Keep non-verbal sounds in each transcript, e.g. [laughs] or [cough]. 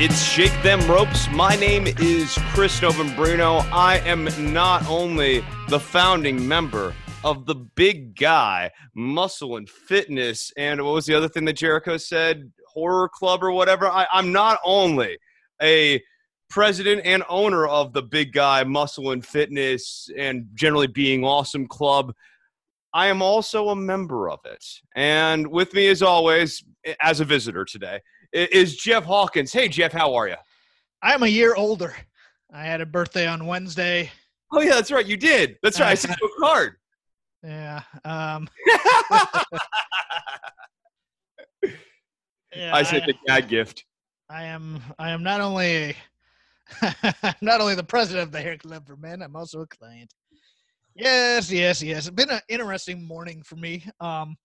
It's Shake Them Ropes. My name is Chris Novembrino. I am not only the founding member of the Big Guy Muscle and Fitness, and what was the other thing that Jericho said? Horror Club or whatever. I, I'm not only a president and owner of the Big Guy Muscle and Fitness and generally being awesome club. I am also a member of it. And with me, as always, as a visitor today, is Jeff Hawkins. Hey, Jeff, how are you? I'm a year older. I had a birthday on Wednesday. Oh yeah, that's right. You did. That's right. I sent you a card. Yeah. Um, [laughs] yeah I sent the gag gift. I am. I am not only [laughs] not only the president of the Hair Club for Men. I'm also a client. Yes, yes, yes. It's been an interesting morning for me. Um,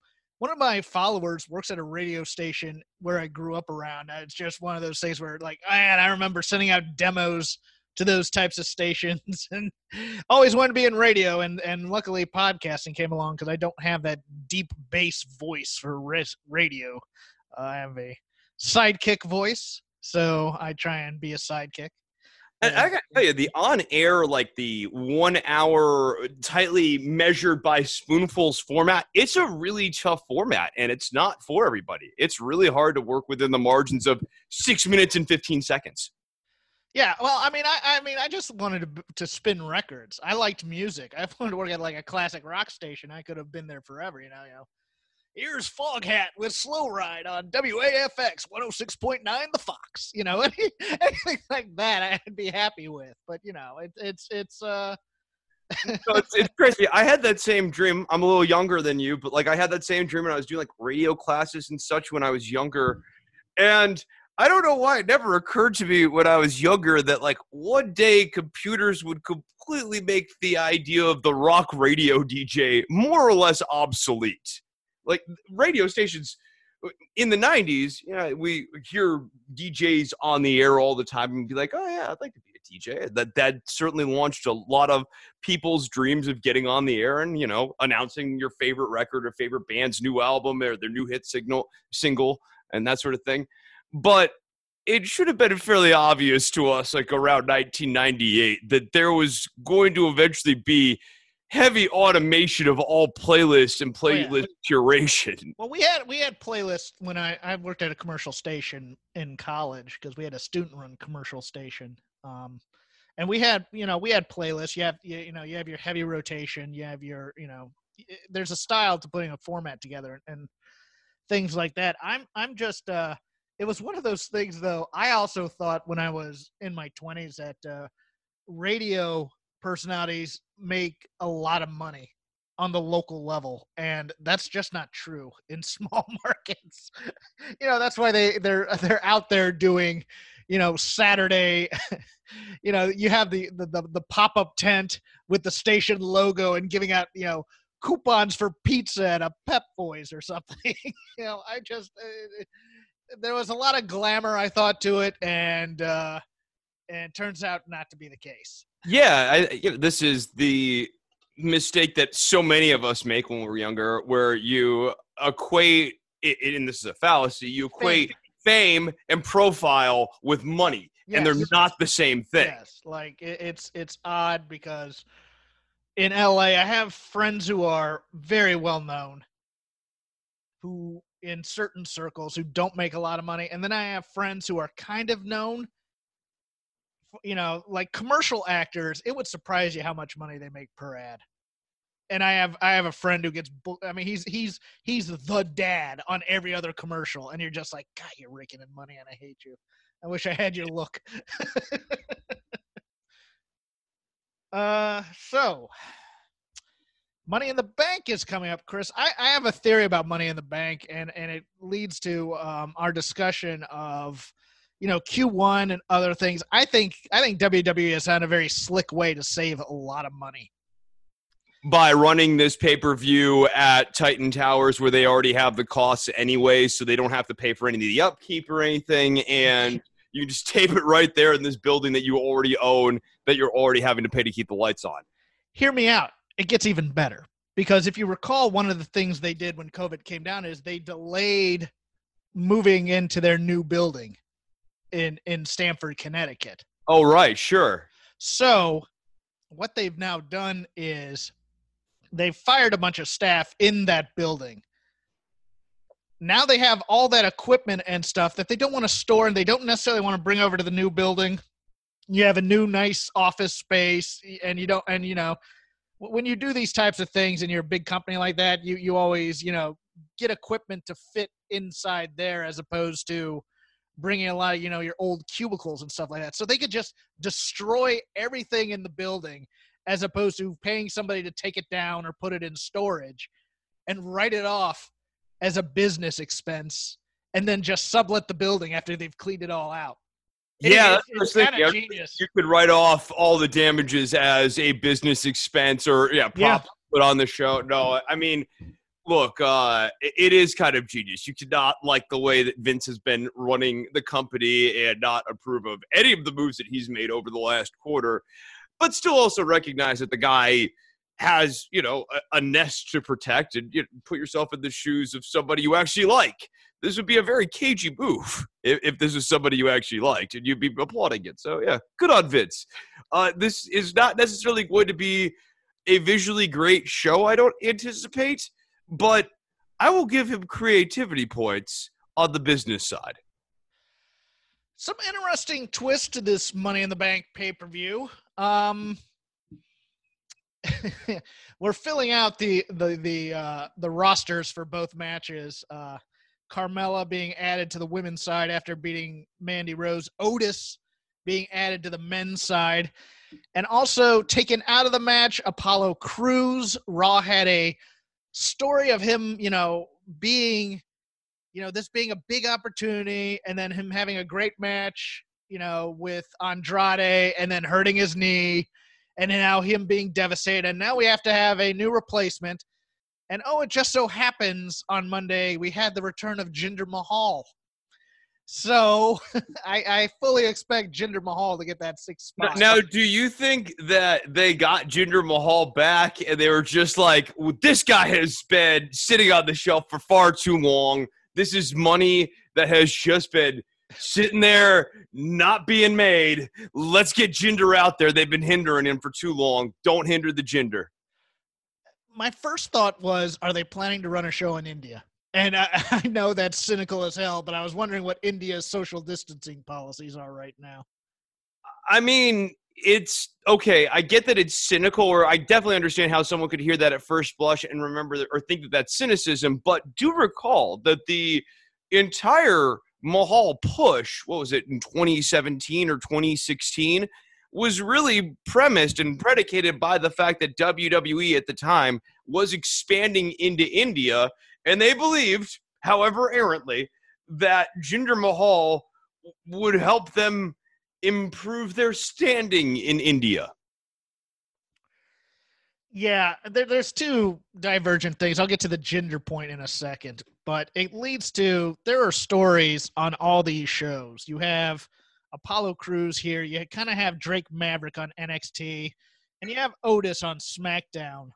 one of my followers works at a radio station where I grew up around. It's just one of those things where, like, man, I remember sending out demos to those types of stations [laughs] and always wanted to be in radio. And, and luckily, podcasting came along because I don't have that deep bass voice for radio. Uh, I have a sidekick voice, so I try and be a sidekick. And I gotta tell you, the on air, like the one hour, tightly measured by spoonfuls format, it's a really tough format and it's not for everybody. It's really hard to work within the margins of six minutes and 15 seconds. Yeah, well, I mean, I, I mean, I just wanted to, to spin records. I liked music. I [laughs] wanted to work at like a classic rock station. I could have been there forever, you know. You know, here's Foghat with Slow Ride on WAFX 106.9 The Fox. You know, [laughs] anything like that I'd be happy with. But, you know, it, it's, it's, uh, it's, it's crazy. I had that same dream. I'm a little younger than you, but like I had that same dream when I was doing like radio classes and such when I was younger. And I don't know why it never occurred to me when I was younger that like one day computers would completely make the idea of the rock radio DJ more or less obsolete like radio stations in the 90s you know we hear djs on the air all the time and be like oh yeah i'd like to be a dj that that certainly launched a lot of people's dreams of getting on the air and you know announcing your favorite record or favorite band's new album or their new hit signal single and that sort of thing. But it should have been fairly obvious to us like around 1998 that there was going to eventually be heavy automation of all playlists and playlist oh, yeah. curation. Well, we had we had playlists when I I worked at a commercial station in college because we had a student run commercial station. Um, and we had you know we had playlists. You have you, you know you have your heavy rotation. You have your you know there's a style to putting a format together and things like that. I'm I'm just uh it was one of those things though. I also thought when I was in my 20s that uh radio personalities make a lot of money on the local level and that's just not true [laughs] in small [laughs] markets. You know that's why they they're [laughs] they're out there doing you know saturday you know you have the the, the, the pop-up tent with the station logo and giving out you know coupons for pizza at a pep boys or something you know i just uh, there was a lot of glamour i thought to it and uh and turns out not to be the case yeah, I, you know, this is the mistake that so many of us make when we're younger, where you equate, it, and this is a fallacy, you equate fame, fame and profile with money, yes. and they're not the same thing. Yes, like it, it's it's odd because in LA, I have friends who are very well known, who in certain circles who don't make a lot of money, and then I have friends who are kind of known you know, like commercial actors, it would surprise you how much money they make per ad. And I have I have a friend who gets I mean he's he's he's the dad on every other commercial and you're just like god you're raking in money and I hate you. I wish I had your look. [laughs] uh so Money in the Bank is coming up, Chris. I, I have a theory about Money in the Bank, and and it leads to um, our discussion of, you know, Q1 and other things. I think I think WWE has found a very slick way to save a lot of money by running this pay per view at Titan Towers, where they already have the costs anyway, so they don't have to pay for any of the upkeep or anything, and you just [laughs] tape it right there in this building that you already own that you're already having to pay to keep the lights on. Hear me out it gets even better because if you recall, one of the things they did when COVID came down is they delayed moving into their new building in in Stamford, Connecticut. Oh, right, sure. So, what they've now done is they've fired a bunch of staff in that building. Now they have all that equipment and stuff that they don't want to store and they don't necessarily want to bring over to the new building. You have a new nice office space and you don't and you know when you do these types of things and you're a big company like that, you you always you know get equipment to fit inside there as opposed to bringing a lot of you know your old cubicles and stuff like that. So they could just destroy everything in the building as opposed to paying somebody to take it down or put it in storage and write it off as a business expense and then just sublet the building after they've cleaned it all out. Yeah, it's, it's genius. You could write off all the damages as a business expense or yeah, prop yeah. put on the show. No, I mean, look, uh, it is kind of genius. You cannot like the way that Vince has been running the company and not approve of any of the moves that he's made over the last quarter, but still also recognize that the guy has you know a, a nest to protect and you know, put yourself in the shoes of somebody you actually like this would be a very cagey move [laughs] if, if this is somebody you actually liked and you'd be applauding it. So yeah, good on Vince. Uh, this is not necessarily going to be a visually great show. I don't anticipate, but I will give him creativity points on the business side. Some interesting twist to this Money in the Bank pay per view. Um, [laughs] we're filling out the the the uh, the rosters for both matches. Uh, Carmella being added to the women's side after beating Mandy Rose, Otis being added to the men's side, and also taken out of the match, Apollo Crews. Raw had a story of him, you know, being, you know, this being a big opportunity, and then him having a great match, you know, with Andrade, and then hurting his knee, and now him being devastated. And now we have to have a new replacement and oh, it just so happens on Monday we had the return of Jinder Mahal. So [laughs] I, I, fully expect Jinder Mahal to get that six spot. Now, do you think that they got Jinder Mahal back and they were just like, well, this guy has been sitting on the shelf for far too long. This is money that has just been sitting there, not being made. Let's get Jinder out there. They've been hindering him for too long. Don't hinder the Jinder my first thought was, are they planning to run a show in India? And I, [laughs] I, know that's cynical as hell, but I was wondering what India's social distancing policies are right now. I mean, it's okay. I get that it's cynical, or I definitely understand how someone could hear that at first blush and remember that, or think that that's cynicism. But do recall that the entire Mahal push, what was it in 2017 or 2016, was really premised and predicated by the fact that WWE at the time was expanding into India, and they believed, however errantly, that Jinder Mahal would help them improve their standing in India. Yeah, there, there's two divergent things. I'll get to the Jinder point in a second, but it leads to there are stories on all these shows. You have Apollo Crews here. You kind of have Drake Maverick on NXT, and you have Otis on SmackDown.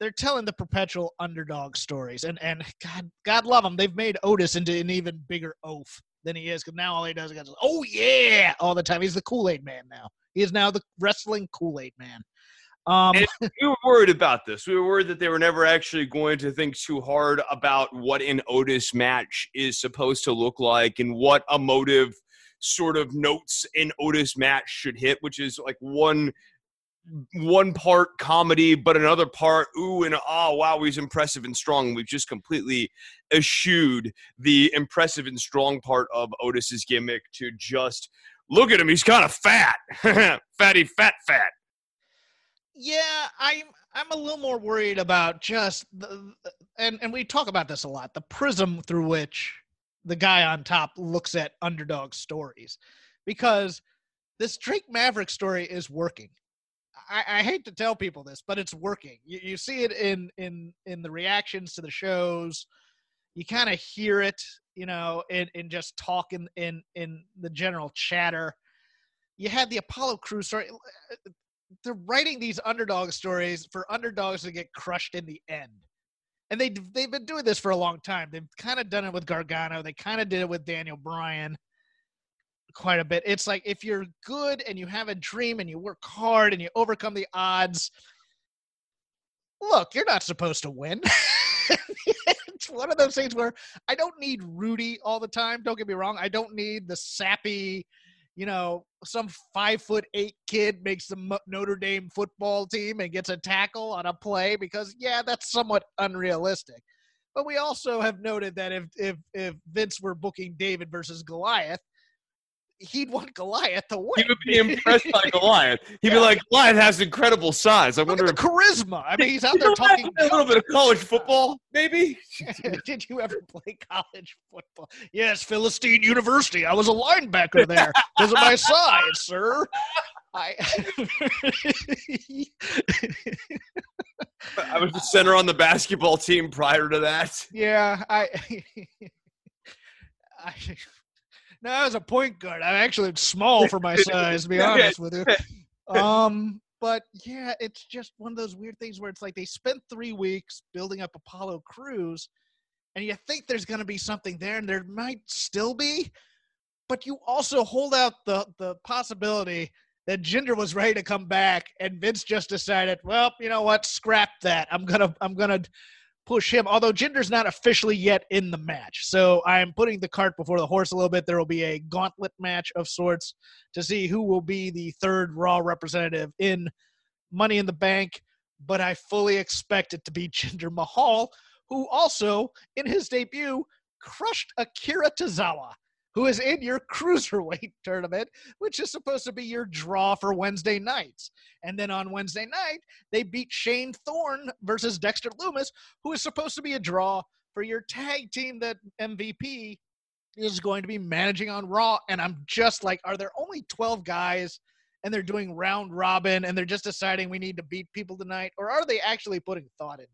They're telling the perpetual underdog stories, and and God, God love them. They've made Otis into an even bigger oaf than he is, because now all he does is "Oh yeah!" all the time. He's the Kool Aid Man now. He is now the wrestling Kool Aid Man. Um, [laughs] we were worried about this. We were worried that they were never actually going to think too hard about what an Otis match is supposed to look like and what a motive sort of notes an Otis match should hit, which is like one one part comedy, but another part, ooh and ah, wow, he's impressive and strong. We've just completely eschewed the impressive and strong part of Otis's gimmick to just look at him. He's kind of fat, [laughs] fatty, fat, fat. Yeah, I'm I'm a little more worried about just the, and and we talk about this a lot, the prism through which the guy on top looks at underdog stories, because this Drake Maverick story is working. I, I hate to tell people this, but it's working. You, you see it in in in the reactions to the shows. You kind of hear it, you know, in, in just talk in, in in the general chatter. You had the Apollo Crew story. They're writing these underdog stories for underdogs to get crushed in the end. And they they've been doing this for a long time. They've kind of done it with Gargano. They kind of did it with Daniel Bryan quite a bit. It's like if you're good and you have a dream and you work hard and you overcome the odds, look, you're not supposed to win. [laughs] it's one of those things where I don't need Rudy all the time. Don't get me wrong. I don't need the sappy, you know, some five foot eight kid makes the Notre Dame football team and gets a tackle on a play because, yeah, that's somewhat unrealistic. But we also have noted that if if if Vince were booking David versus Goliath, he'd want Goliath to win. He would be impressed by [laughs] Goliath. He'd yeah. be like, Goliath has incredible size. I Look wonder if charisma. I mean, he's out there talking a little bit of college football, maybe. [laughs] Did you ever play college football? Yes, Philistine University. I was a linebacker there because of my [laughs] size, sir. I I was the center on the basketball team prior to that. Yeah, I I no, I was a point guard. I'm actually small for my size, to be [laughs] honest with you. [laughs] Um, but yeah, it's just one of those weird things where it's like they spent three weeks building up Apollo Crews, and you think there's going to be something there, and there might still be, but you also hold out the the possibility that Jinder was ready to come back, and Vince just decided, well, you know what, scrap that. I'm gonna I'm gonna push him. Although Jinder's not officially yet in the match, so I'm putting the cart before the horse a little bit. There will be a gauntlet match of sorts to see who will be the third Raw representative in Money in the Bank. But I fully expect it to be [laughs] Jinder Mahal, who also in his debut crushed Akira Tozawa who is in your [laughs] cruiserweight tournament, which is supposed to be your draw for Wednesday nights. And then on Wednesday night, they beat Shane Thorne versus Dexter Lumis, who is supposed to be a draw for your tag team that MVP is going to be managing on Raw. And I'm just like, are there only 12 guys? And they're doing round robin and they're just deciding we need to beat people tonight? Or are they actually putting thought into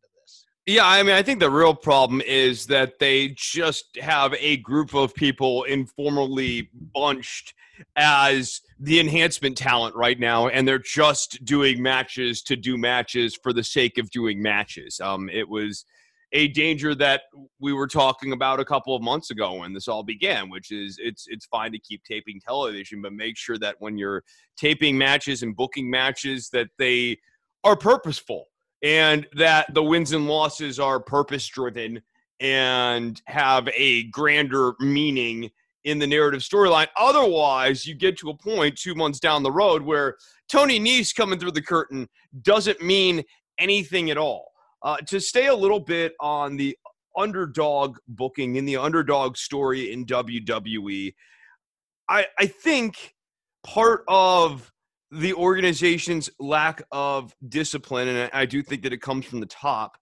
yeah, I mean, I think the real problem is that they just have a group of people informally bunched as the enhancement talent right now, and they're just doing matches to do matches for the sake of doing matches. Um, it was a danger that we were talking about a couple of months ago when this all began, which is it's it's fine to keep taping television, but make sure that when you're taping matches and booking matches that they are purposeful and that the wins and losses are purpose driven and have a grander meaning in the narrative storyline. Otherwise, you get to a point two months down the road where Tony Nese coming through the curtain doesn't mean anything at all. Uh, to stay a little bit on the underdog booking in the underdog story in WWE, I, I think part of the organization's lack of discipline, and I do think that it comes from the top,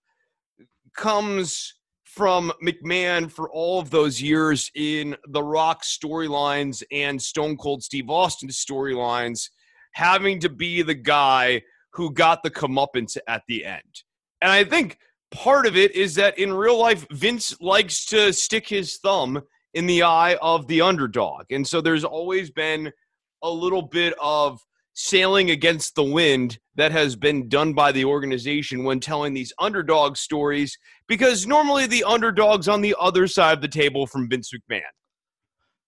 comes from McMahon for all of those years in the Rock storylines and Stone Cold Steve Austin storylines, having to be the guy who got the comeuppance at the end. And I think part of it is that in real life, Vince likes to stick his thumb in the eye of the underdog. And so there's always been a little bit of sailing against the wind that has been done by the organization when telling these underdog stories because normally the underdog's on the other side of the table from Vince McMahon.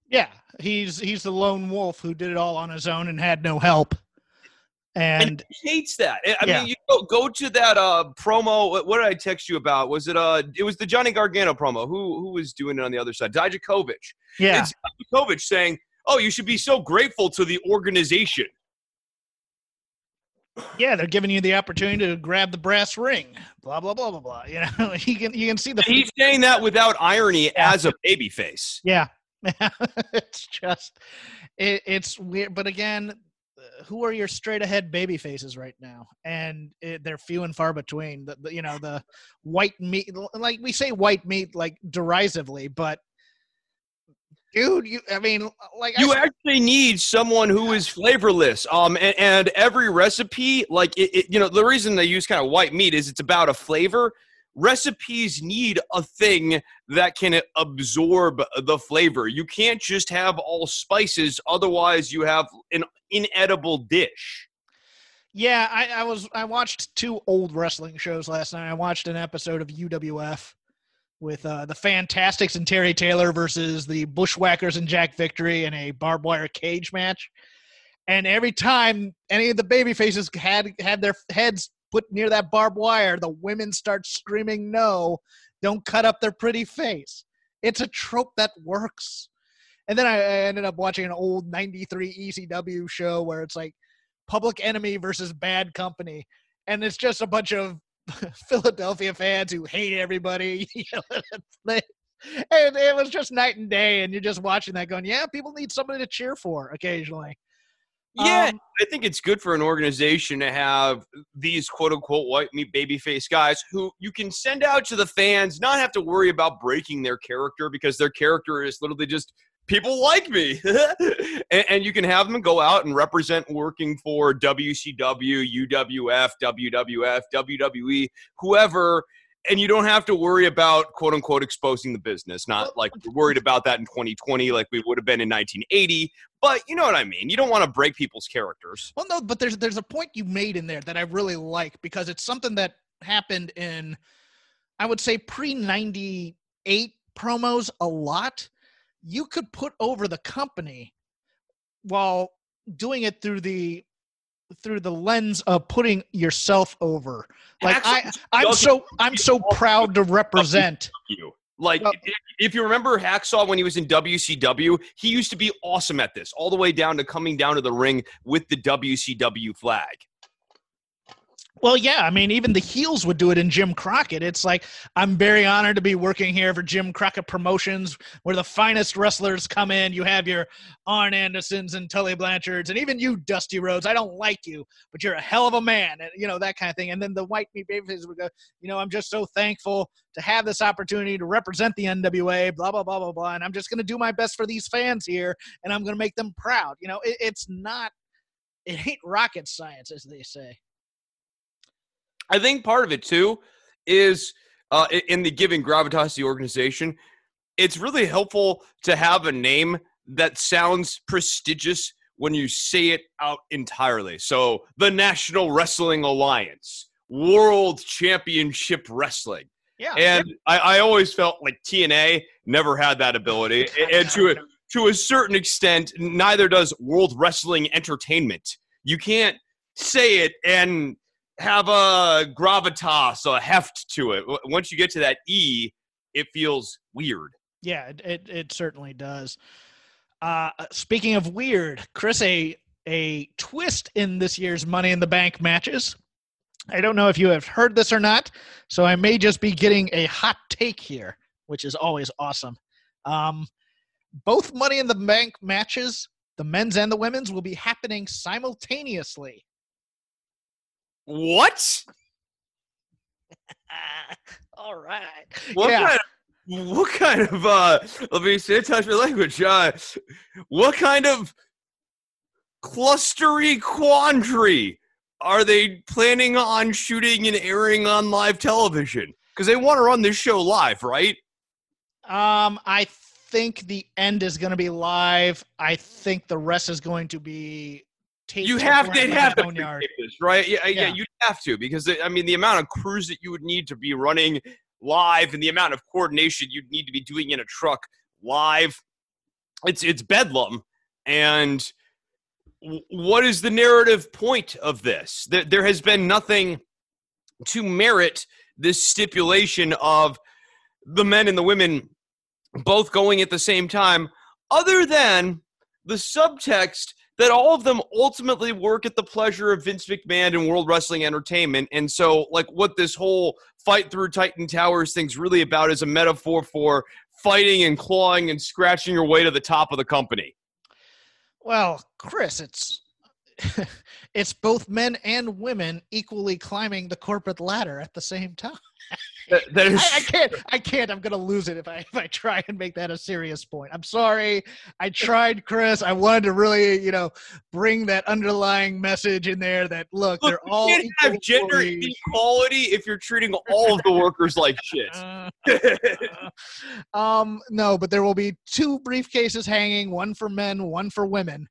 Yeah, he's he's the lone wolf who did it all on his own and had no help. And, and hates that. I yeah. mean, you go, go to that uh, promo. What, what, did I text you about? Was it uh? It was the Johnny Gargano promo. Who who was doing it on the other side? Dijakovic. Yeah, it's Dijakovic saying, "Oh, you should be so grateful to the organization." Yeah, they're giving you the opportunity to grab the brass ring. Blah blah blah blah blah. You know, [laughs] you can you can see the. He's saying that without irony as a baby face. Yeah, [laughs] it's just it, it's weird. But again, uh, who are your straight ahead baby faces right now and it, they're few and far between the, the, you know the white meat like we say white meat like derisively but dude you i mean like you I, actually need someone who is flavorless um and, and every recipe like it, it, you know the reason they use kind of white meat is it's about a flavor. Recipes need a thing that can absorb the flavor. You can't just have all spices otherwise you have an inedible dish. Yeah I, I was i watched two old wrestling shows last night. I watched an episode of uwf with uh, the Fantastics and Terry Taylor versus the Bushwhackers and Jack Victory in a barbed wire cage match. And every time any of the baby faces had had their heads put near that barbed wire, the women start screaming, "No! Don't cut up their pretty face." It's a trope that works. And then I, I ended up watching an old '93 ECW show where it's like Public Enemy versus Bad Company, and it's just a bunch of [laughs] Philadelphia fans who hate everybody. [laughs] and it was just night and day, and you're just watching that, going, "Yeah, people need somebody to cheer for occasionally." Yeah, um, I think it's good for an organization to have these quote unquote white meat babyface guys who you can send out to the fans, not have to worry about breaking their character because their character is literally just people like me. [laughs] and, and, you can have them go out and represent working for WCW, UWF, WWF, WWE, whoever. And you don't have to worry about quote unquote exposing the business. Not like we're worried about that in 2020, like we would have been in 1980. But you know what I mean. You don't want to break people's characters. Well, no, but there's there's a point you made in there that I really like because it's something that happened in, I would say pre 98 promos a lot you could put over the company while doing it through the through the lens of putting yourself over. Like I, I'm so I'm so proud to represent you. Like if you remember Hacksaw when he was in WCW, he used to be awesome at this, all the way down to coming down to the ring with the WCW flag. Well, yeah, I mean, even the heels would do it in Jim Crockett. It's like I'm very honored to be working here for Jim Crockett Promotions, where the finest wrestlers come in. You have your Arn Andersons and Tully Blanchards, and even you, Dusty Rhodes. I don't like you, but you're a hell of a man, and you know that kind of thing. And then the white meat babyface would go, you know, I'm just so thankful to have this opportunity to represent the NWA. Blah blah blah blah blah, and I'm just going to do my best for these fans here, and I'm going to make them proud. You know, it, it's not, it ain't rocket science, as they say. I think part of it too is uh, in the giving gravitas the organization. It's really helpful to have a name that sounds prestigious when you say it out entirely. So, the National Wrestling Alliance, World Championship Wrestling. Yeah. And I, I always felt like TNA never had that ability. [laughs] and to a, to a certain extent, neither does World Wrestling Entertainment. You can't say it and have a gravitas, a heft to it. Once you get to that E, it feels weird. Yeah, it it, certainly does. Uh, speaking of weird, Chris, a a twist in this year's Money in the Bank matches. I don't know if you have heard this or not, so I may just be getting a hot take here, which is always awesome. Um, both Money in the Bank matches, the men's and the women's, will be happening simultaneously what? [laughs] All right. What yeah. kind of, what kind of uh let me say touch my language. Uh what kind of clustery quandary are they planning on shooting and airing on live television? Because they want to run this show live, right? Um, I think the end is going to be live. I think the rest is going to be you have to have to this, right? Yeah, yeah, yeah, you have to because uh, I mean the amount of crews that you would need to be running live and the amount of coordination you'd need to be doing in a truck live, it's it's bedlam. And what is the narrative point of this? There, there has been nothing to merit this stipulation of the men and the women both going at the same time, other than the subtext that all of them ultimately work at the pleasure of Vince McMahon and World Wrestling Entertainment. And so, like, what this whole fight through Titan Towers thing's really about is a metaphor for fighting and clawing and scratching your way to the top of the company. Well, Chris, it's [laughs] it's both men and women equally climbing the corporate ladder at the same time. [laughs] Is, I, I can't. I can't. I'm gonna lose it if I [laughs] if I try and make that a serious point. I'm sorry. I tried, Chris. I wanted to really, you know, bring that underlying message in there. That look, Look, they're you all can't have gender equality if you're treating all of the workers like shit. Uh, [laughs] um, no, but there will be two briefcases hanging, one for men, one for women.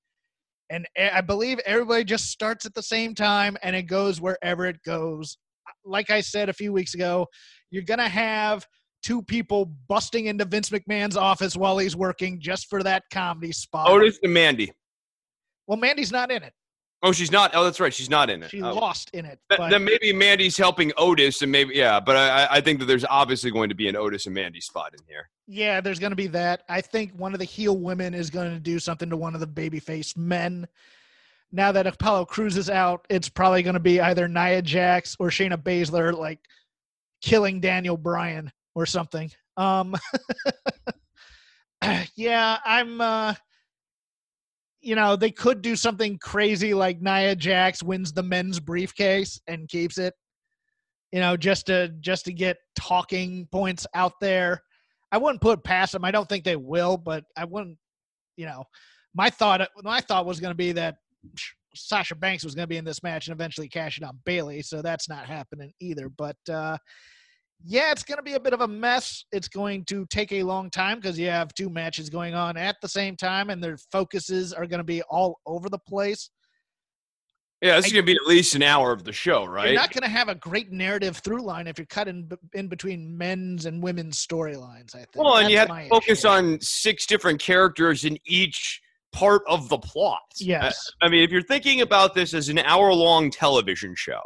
And I believe everybody just starts at the same time and it goes wherever it goes. Like I said a few weeks ago, you're going to have two people busting into Vince McMahon's office while he's working just for that comedy spot. Oh, Otis and Mandy. Well, Mandy's not in it. Oh, she's not. Oh, that's right. She's not in it. She Oh. lost in it. Th- then maybe Mandy's helping Otis, and maybe yeah. But I, I- I think that there's obviously going to be an Otis and Mandy spot in here. Yeah, there's going to be that. I think one of the heel women is going to do something to one of the babyface men. Now that Apollo Crews is out, it's probably going to be either Nia Jax or Shayna Baszler, like killing Daniel Bryan or something. Um, [laughs] yeah, I'm. Uh, you know, they could do something crazy like Nia Jax wins the men's briefcase and keeps it. You know, just to just to get talking points out there. I wouldn't put past them. I don't think they will, but I wouldn't. You know, my thought my thought was going to be that Sasha Banks was going to be in this match and eventually cash it on Bayley, so that's not happening either. But uh, yeah, it's going to be a bit of a mess. It's going to take a long time because you have two matches going on at the same time, and their focuses are going to be all over the place. Yeah, this is gonna be at least an hour of the show, right? You're not going to have a great narrative through line if you're cutting in, in between men's and women's storylines. I think. well, and you have to focus issue. on six different characters in each part of the plot. Yes. I mean, if you're thinking about this as an hour long television show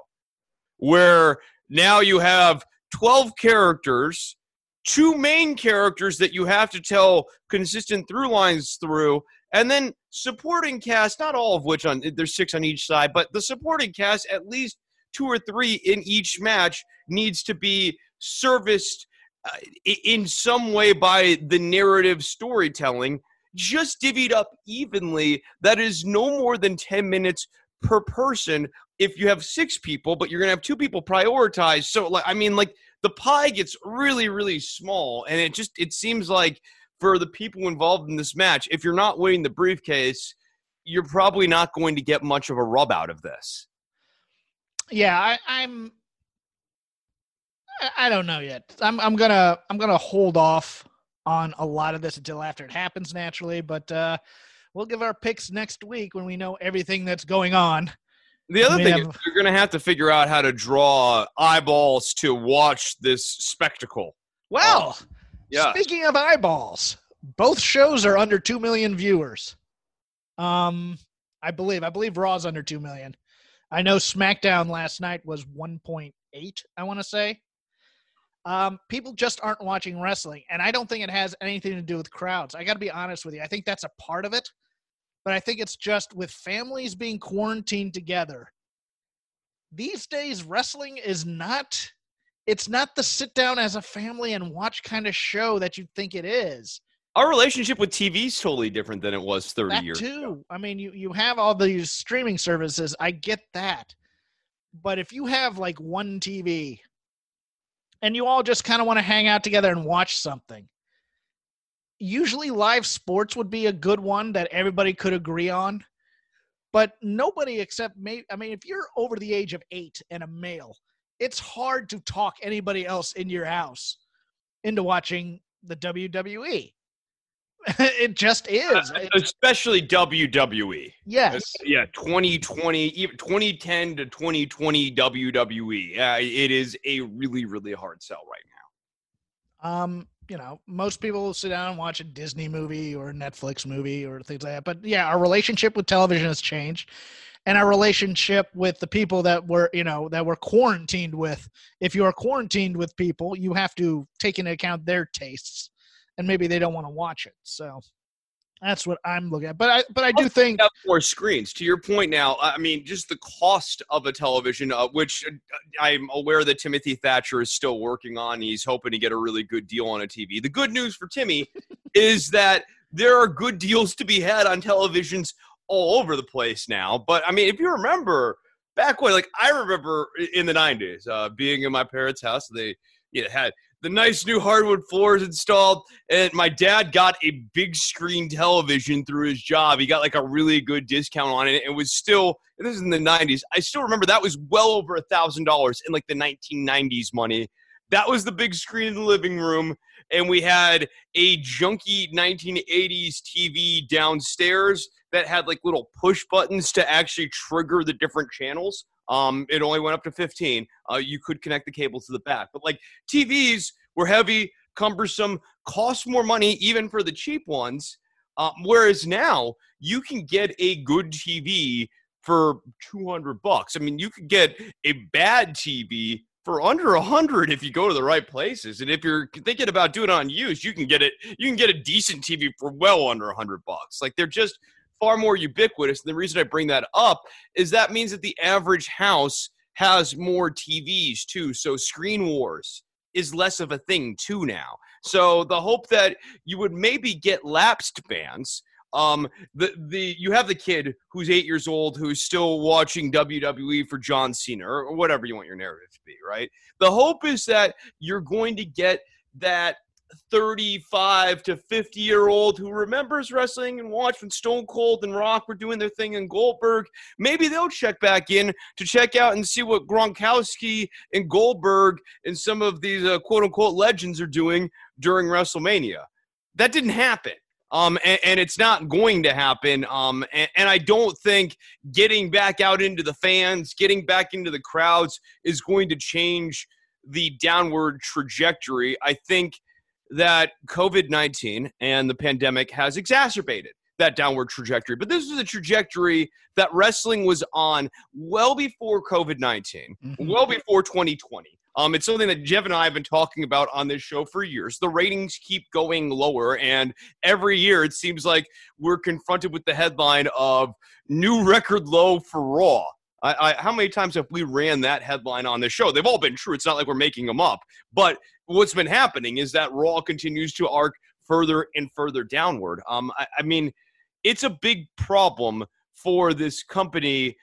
where now you have 12 characters, two main characters that you have to tell consistent through lines through, and then supporting cast, not all of which on there's six on each side, but the supporting cast, at least two or three in each match, needs to be serviced uh, in some way by the narrative storytelling just divvied up evenly. That is no more than 10 minutes per person if you have six people, but you're going to have two people prioritized. So, like, I mean, like, the pie gets really, really small. And it just, it seems like for the people involved in this match, if you're not winning the briefcase, you're probably not going to get much of a rub out of this. yeah I, i'm I- don't know yet i'm i'm gonna i'm gonna hold off on a lot of this until after it happens naturally but uh we'll give our picks next week when we know everything that's going on The other thing have- is you're going to have to figure out how to draw eyeballs to watch this spectacle. well Yeah. speaking of eyeballs both shows are under 2 million viewers um i believe i believe raw's under 2 million i know smackdown last night was 1.8 i want to say um, people just aren't watching wrestling, and I don't think it has anything to do with crowds. I got to be honest with you. I think that's a part of it, but I think it's just with families being quarantined together. These days, wrestling is not. It's not the sit down as a family and watch kind of show that you think it is. Our relationship with TV is totally different than it was 30 that years too. ago. I mean, you you have all these streaming services. I get that, but if you have like one TV, and you all just kind of want to hang out together and watch something, usually live sports would be a good one that everybody could agree on. But nobody except me. I mean, if you're over the age of eight and a male, it's hard to talk anybody else in your house into watching the WWE. [laughs] it just is. It- Especially WWE. yes. Yeah, 2020, even 2010 to 2020 WWE. Uh, it is a really, really hard sell right now. Um, you know, most people sit down and watch a Disney movie or a Netflix movie or things like that. But yeah, our relationship with television has changed. And our relationship with the people that were, you know, that we're quarantined with. If you are quarantined with people, you have to take into account their tastes. And maybe they don't want to watch it. So that's what I'm looking at. But I but I do think more screens. To your point now, I mean, just the cost of a television, uh, which uh, I'm aware that Timothy Thatcher is still working on. He's hoping to get a really good deal on a TV. The good news for Timmy [laughs] is that there are good deals to be had on televisions all over the place now. But I mean, if you remember back when, like I remember in the '90s, uh, being in my parents' house, they you know, had the nice new hardwood floors installed, and my dad got a big screen television through his job. He got like a really good discount on it, and it was still. This is in the '90s. I still remember that was well over a thousand dollars in like the 1990s money. That was the big screen in the living room and we had a junky 1980s TV downstairs that had like little push buttons to actually trigger the different channels. Um, it only went up to 15. Uh, you could connect the cable to the back, but like TVs were heavy, cumbersome, cost more money even for the cheap ones. Um, whereas now you can get a good TV for 200 bucks. I mean, you could get a bad TV for under hundred if you go to the right places. And if you're thinking about doing it on use, you can get it. You can get a decent TV for well under hundred bucks. Like they're just far more ubiquitous. And the reason I bring that up is that means that the average house has more TVs too. So screen wars is less of a thing too now. So the hope that you would maybe get lapsed bands um, the the you have the kid who's eight years old who's still watching WWE for John Cena or whatever you want your narrative to be, right? The hope is that you're going to get that 35 to 50 year old who remembers wrestling and watched when Stone Cold and Rock were doing their thing in Goldberg. Maybe they'll check back in to check out and see what Gronkowski and Goldberg and some of these uh, quote unquote legends are doing during WrestleMania. That didn't happen. Um, and, and, it's not going to happen. Um, and, and, I don't think getting back out into the fans, getting back into the crowds is going to change the downward trajectory. I think that COVID 19 and the pandemic has exacerbated that downward trajectory. But this is a trajectory that wrestling was on well before COVID 19, mm-hmm. well before 2020. Um, it's something that Jeff and I have been talking about on this show for years. The ratings keep going lower, and every year it seems like we're confronted with the headline of new record low for Raw. I, I, how many times have we ran that headline on the show? They've all been true. It's not like we're making them up. But what's been happening is that Raw continues to arc further and further downward. Um, I, I mean, it's a big problem for this company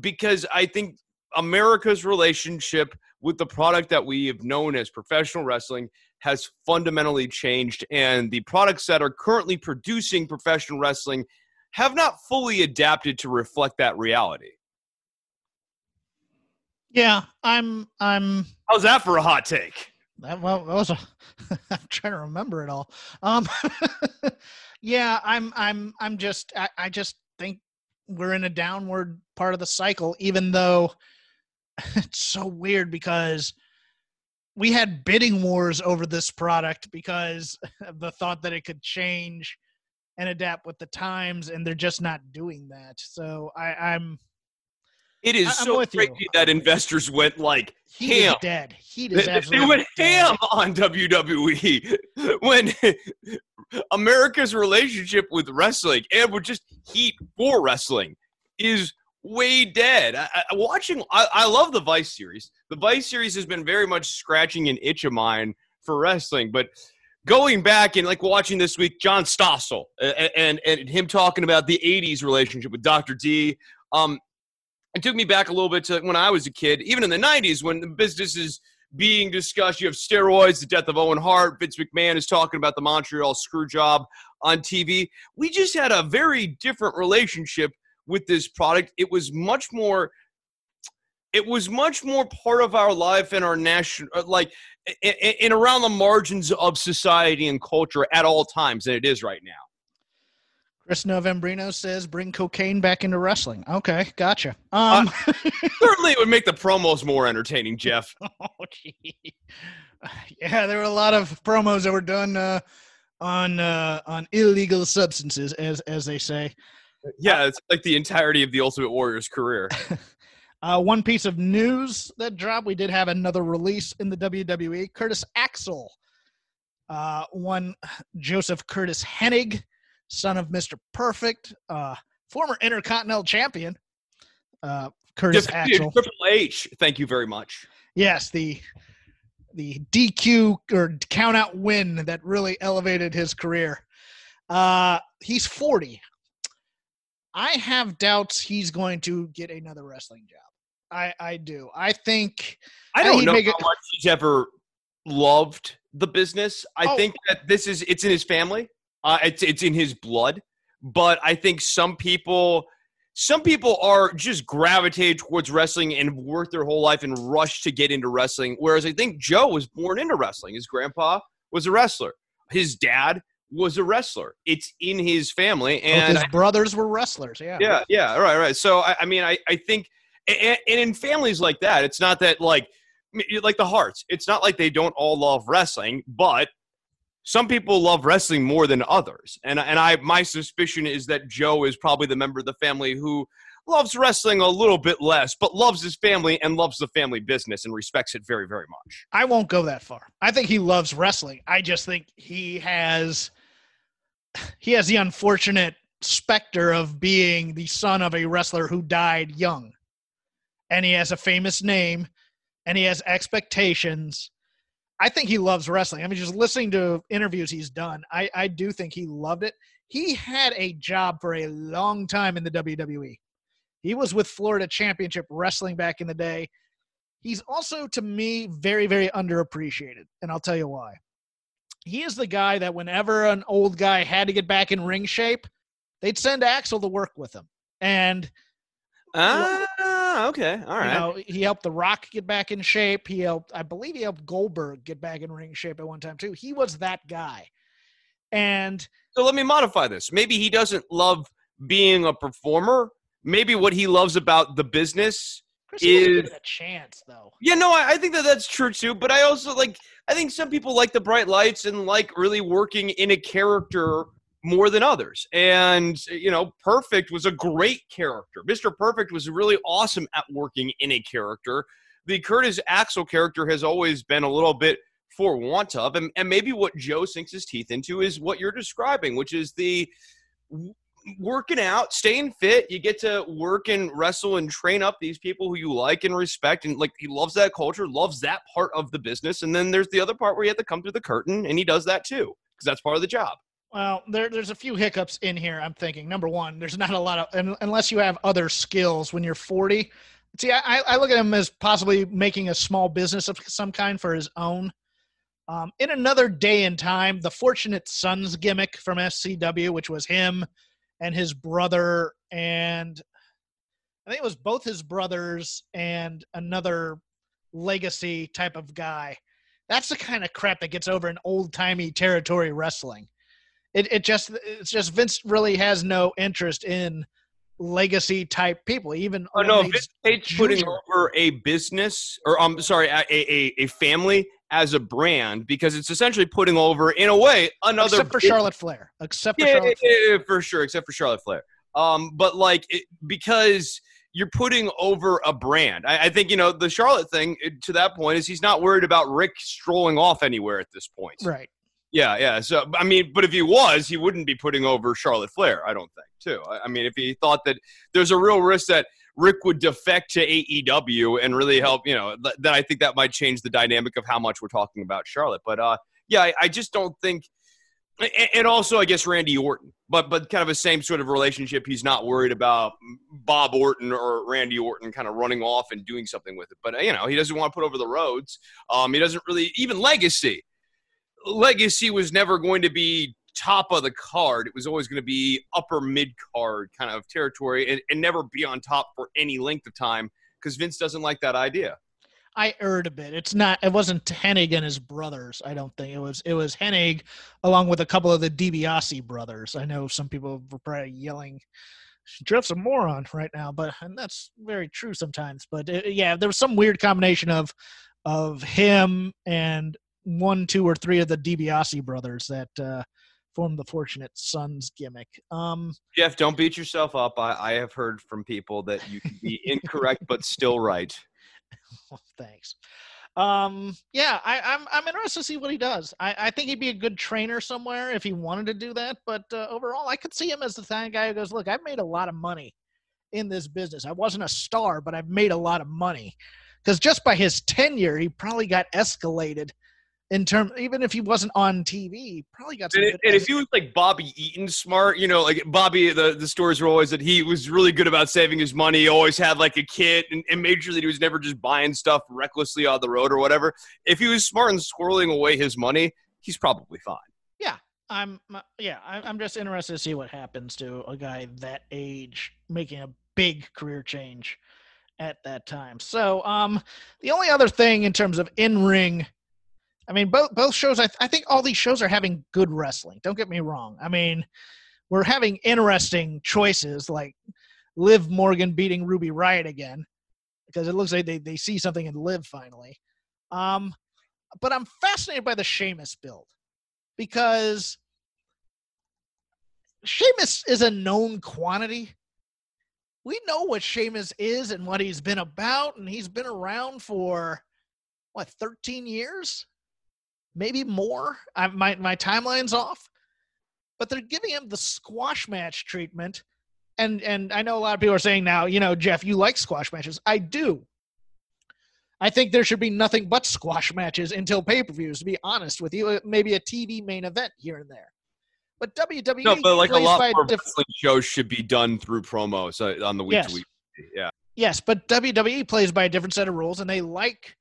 because I think America's relationship with the product that we have known as professional wrestling has fundamentally changed, and the products that are currently producing professional wrestling have not fully adapted to reflect that reality. Yeah, I'm. I'm. How's that for a hot take? That, well, that was a. [laughs] I'm trying to remember it all. Um, [laughs] yeah, I'm. I'm. I'm just. I, I just think we're in a downward part of the cycle, even though [laughs] it's so weird because we had bidding wars over this product because of the thought that it could change and adapt with the times, and they're just not doing that. So I, I'm. It is I'm so crazy you. that investors went like Heat ham. Is dead. Heat is absolutely. They went dead. ham on WWE [laughs] when [laughs] America's relationship with wrestling and with just heat for wrestling is way dead. I, I, watching, I, I love the Vice series. The Vice series has been very much scratching an itch of mine for wrestling, but going back and like watching this week, John Stossel and, and, and him talking about the '80s relationship with Dr. D. Um, it took me back a little bit to when I was a kid, even in the '90s when the business is being discussed. You have steroids, the death of Owen Hart. Vince McMahon is talking about the Montreal screw job on TV. We just had a very different relationship with this product. It was much more it was much more part of our life and our national uh, like in around the margins of society and culture at all times than it is right now chris novembrino says bring cocaine back into wrestling okay gotcha um uh, certainly it would make the promos more entertaining jeff [laughs] oh, gee. yeah there were a lot of promos that were done uh, on uh, on illegal substances as as they say yeah, it's like the entirety of the Ultimate Warrior's career. [laughs] uh, one piece of news that dropped: we did have another release in the WWE. Curtis Axel, uh, one Joseph Curtis Hennig, son of Mister Perfect, uh, former Intercontinental Champion. Uh, Curtis Axel. Triple H. Thank you very much. Yes, the the DQ or count out win that really elevated his career. Uh, he's 40. I have doubts he's going to get another wrestling job. I I do. I think I don't he'd know how it- much he's ever loved the business. I Oh. think that this is it's in his family. Uh, it's it's in his blood. But I think some people some people are just gravitated towards wrestling and work their whole life and rush to get into wrestling. Whereas I think Joe was born into wrestling. His grandpa was a wrestler. His dad was a wrestler. It's in his family, both and his brothers were wrestlers. Yeah. yeah, yeah, right, right. So I, I mean, I, I think, and, and in families like that, it's not that like, like the Hearts. It's not like they don't all love wrestling, but some people love wrestling more than others. And and I, my suspicion is that Joe is probably the member of the family who loves wrestling a little bit less, but loves his family and loves the family business and respects it very, very much. I won't go that far. I think he loves wrestling. I just think he has he has the unfortunate specter of being the son of a wrestler who died young. And he has a famous name and he has expectations. I think he loves wrestling. I mean, just listening to interviews he's done, I, I do think he loved it. He had a job for a long time in the WWE. He was with Florida Championship Wrestling back in the day. He's also, to me, very, very underappreciated. And I'll tell you why. He is the guy that whenever an old guy had to get back in ring shape, they'd send Axel to work with him. And Ah, okay, all right. you know, he helped The Rock get back in shape. He helped, I believe, he helped Goldberg get back in ring shape at one time too. He was that guy, and So let me modify this. Maybe he doesn't love being a performer. Maybe what he loves about the business. Chris Is- a chance though. Yeah, no, I, I think that that's true too. But I also like. I think some people like the bright lights and like really working in a character more than others. And you know, Perfect was a great character. Mister Perfect was really awesome at working in a character. The Curtis Axel character has always been a little bit for want of, and, and maybe what Joe sinks his teeth into is what you're describing, which is the working out, staying fit. You get to work and wrestle and train up these people who you like and respect, and like he loves that culture, loves that part of the business. And then there's the other part where you have to come through the curtain, and he does that too because that's part of the job. Well, there, there's a few hiccups in here. I'm thinking. Number one, there's not a lot of, unless you have other skills when you're 40. See, I, I look at him as possibly making a small business of some kind for his own. Um, in another day and time, the Fortunate Sons gimmick from FCW, which was him and his brother, and I think it was both his brothers and another legacy type of guy. That's the kind of crap that gets over in old timey territory wrestling it, it just it's just Vince really has no interest in legacy type people. Even Oh no, Vince hates putting over a business, or I'm sorry, a, a, a family as a brand because it's essentially putting over, in a way, another. except for Charlotte Flair. Except for yeah, Charlotte. yeah, yeah, for sure, except for Charlotte Flair. Um, but like it, because you're putting over a brand. I, I think you know the Charlotte thing to that point is he's not worried about Ric strolling off anywhere at this point. Right. Yeah, yeah. So I mean, but if he was, he wouldn't be putting over Charlotte Flair. I don't think. Too. I, I mean, if he thought that there's a real risk that Ric would defect to AEW and really help, you know, th- then I think that might change the dynamic of how much we're talking about Charlotte. But uh, yeah, I, I just don't think. And also, I guess Randy Orton, but but kind of a same sort of relationship. He's not worried about Bob Orton or Randy Orton kind of running off and doing something with it. But you know, he doesn't want to put over the Rhodes. Um, he doesn't really even legacy. Legacy was never going to be top of the card. It was always going to be upper mid card kind of territory and, and never be on top for any length of time because Vince doesn't like that idea. I erred a bit. It's not. It wasn't Hennig and his brothers. I don't think it was. It was Hennig along with a couple of the DiBiase brothers. I know some people were probably yelling, "Jeff's a moron" right now, but and that's very true sometimes. But uh yeah, there was some weird combination of of him and one, two, or three of the DiBiase brothers that uh, formed the Fortunate Sons gimmick. Um, Jeff, don't beat yourself up. I, I have heard from people that you can be [laughs] incorrect but still right. Well, thanks. Um, yeah, I, I'm I'm interested to see what he does. I, I think he'd be a good trainer somewhere if he wanted to do that. But uh, overall, I could see him as the kind of guy who goes, "Look, I've made a lot of money in this business. I wasn't a star, but I've made a lot of money." Because just by his tenure, he probably got escalated in terms even if he wasn't on TV, probably got. And, and if he was like Bobby Eaton smart, you know, like Bobby, the, the stories were always that he was really good about saving his money. He always had like a kit and, and made sure that he was never just buying stuff recklessly on the road or whatever. If he was smart and squirreling away his money, he's probably fine. yeah, I'm uh, yeah, I'm just interested to see what happens to a guy that age making a big career change at that time. So, um, the only other thing in terms of in ring, I mean, both both shows. I, th- I think all these shows are having good wrestling. Don't get me wrong. I mean, we're having interesting choices like Liv Morgan beating Ruby Riott again because it looks like they, they see something in Liv finally. Um, but I'm fascinated by the Sheamus build because Sheamus is a known quantity. We know what Sheamus is and what he's been about, and he's been around for what 13 years, maybe more. I, my my timeline's off, but they're giving him the squash match treatment, and and I know a lot of people are saying now, you know, Jeff, you like squash matches. I do. I think there should be nothing but squash matches until pay per views. To be honest with you, Uh, maybe a TV main event here and there. But WWE No, but like a lot more diff- wrestling shows should be done through promos on the week to week. Yeah. Yes, but WWE plays by a different set of rules, and they like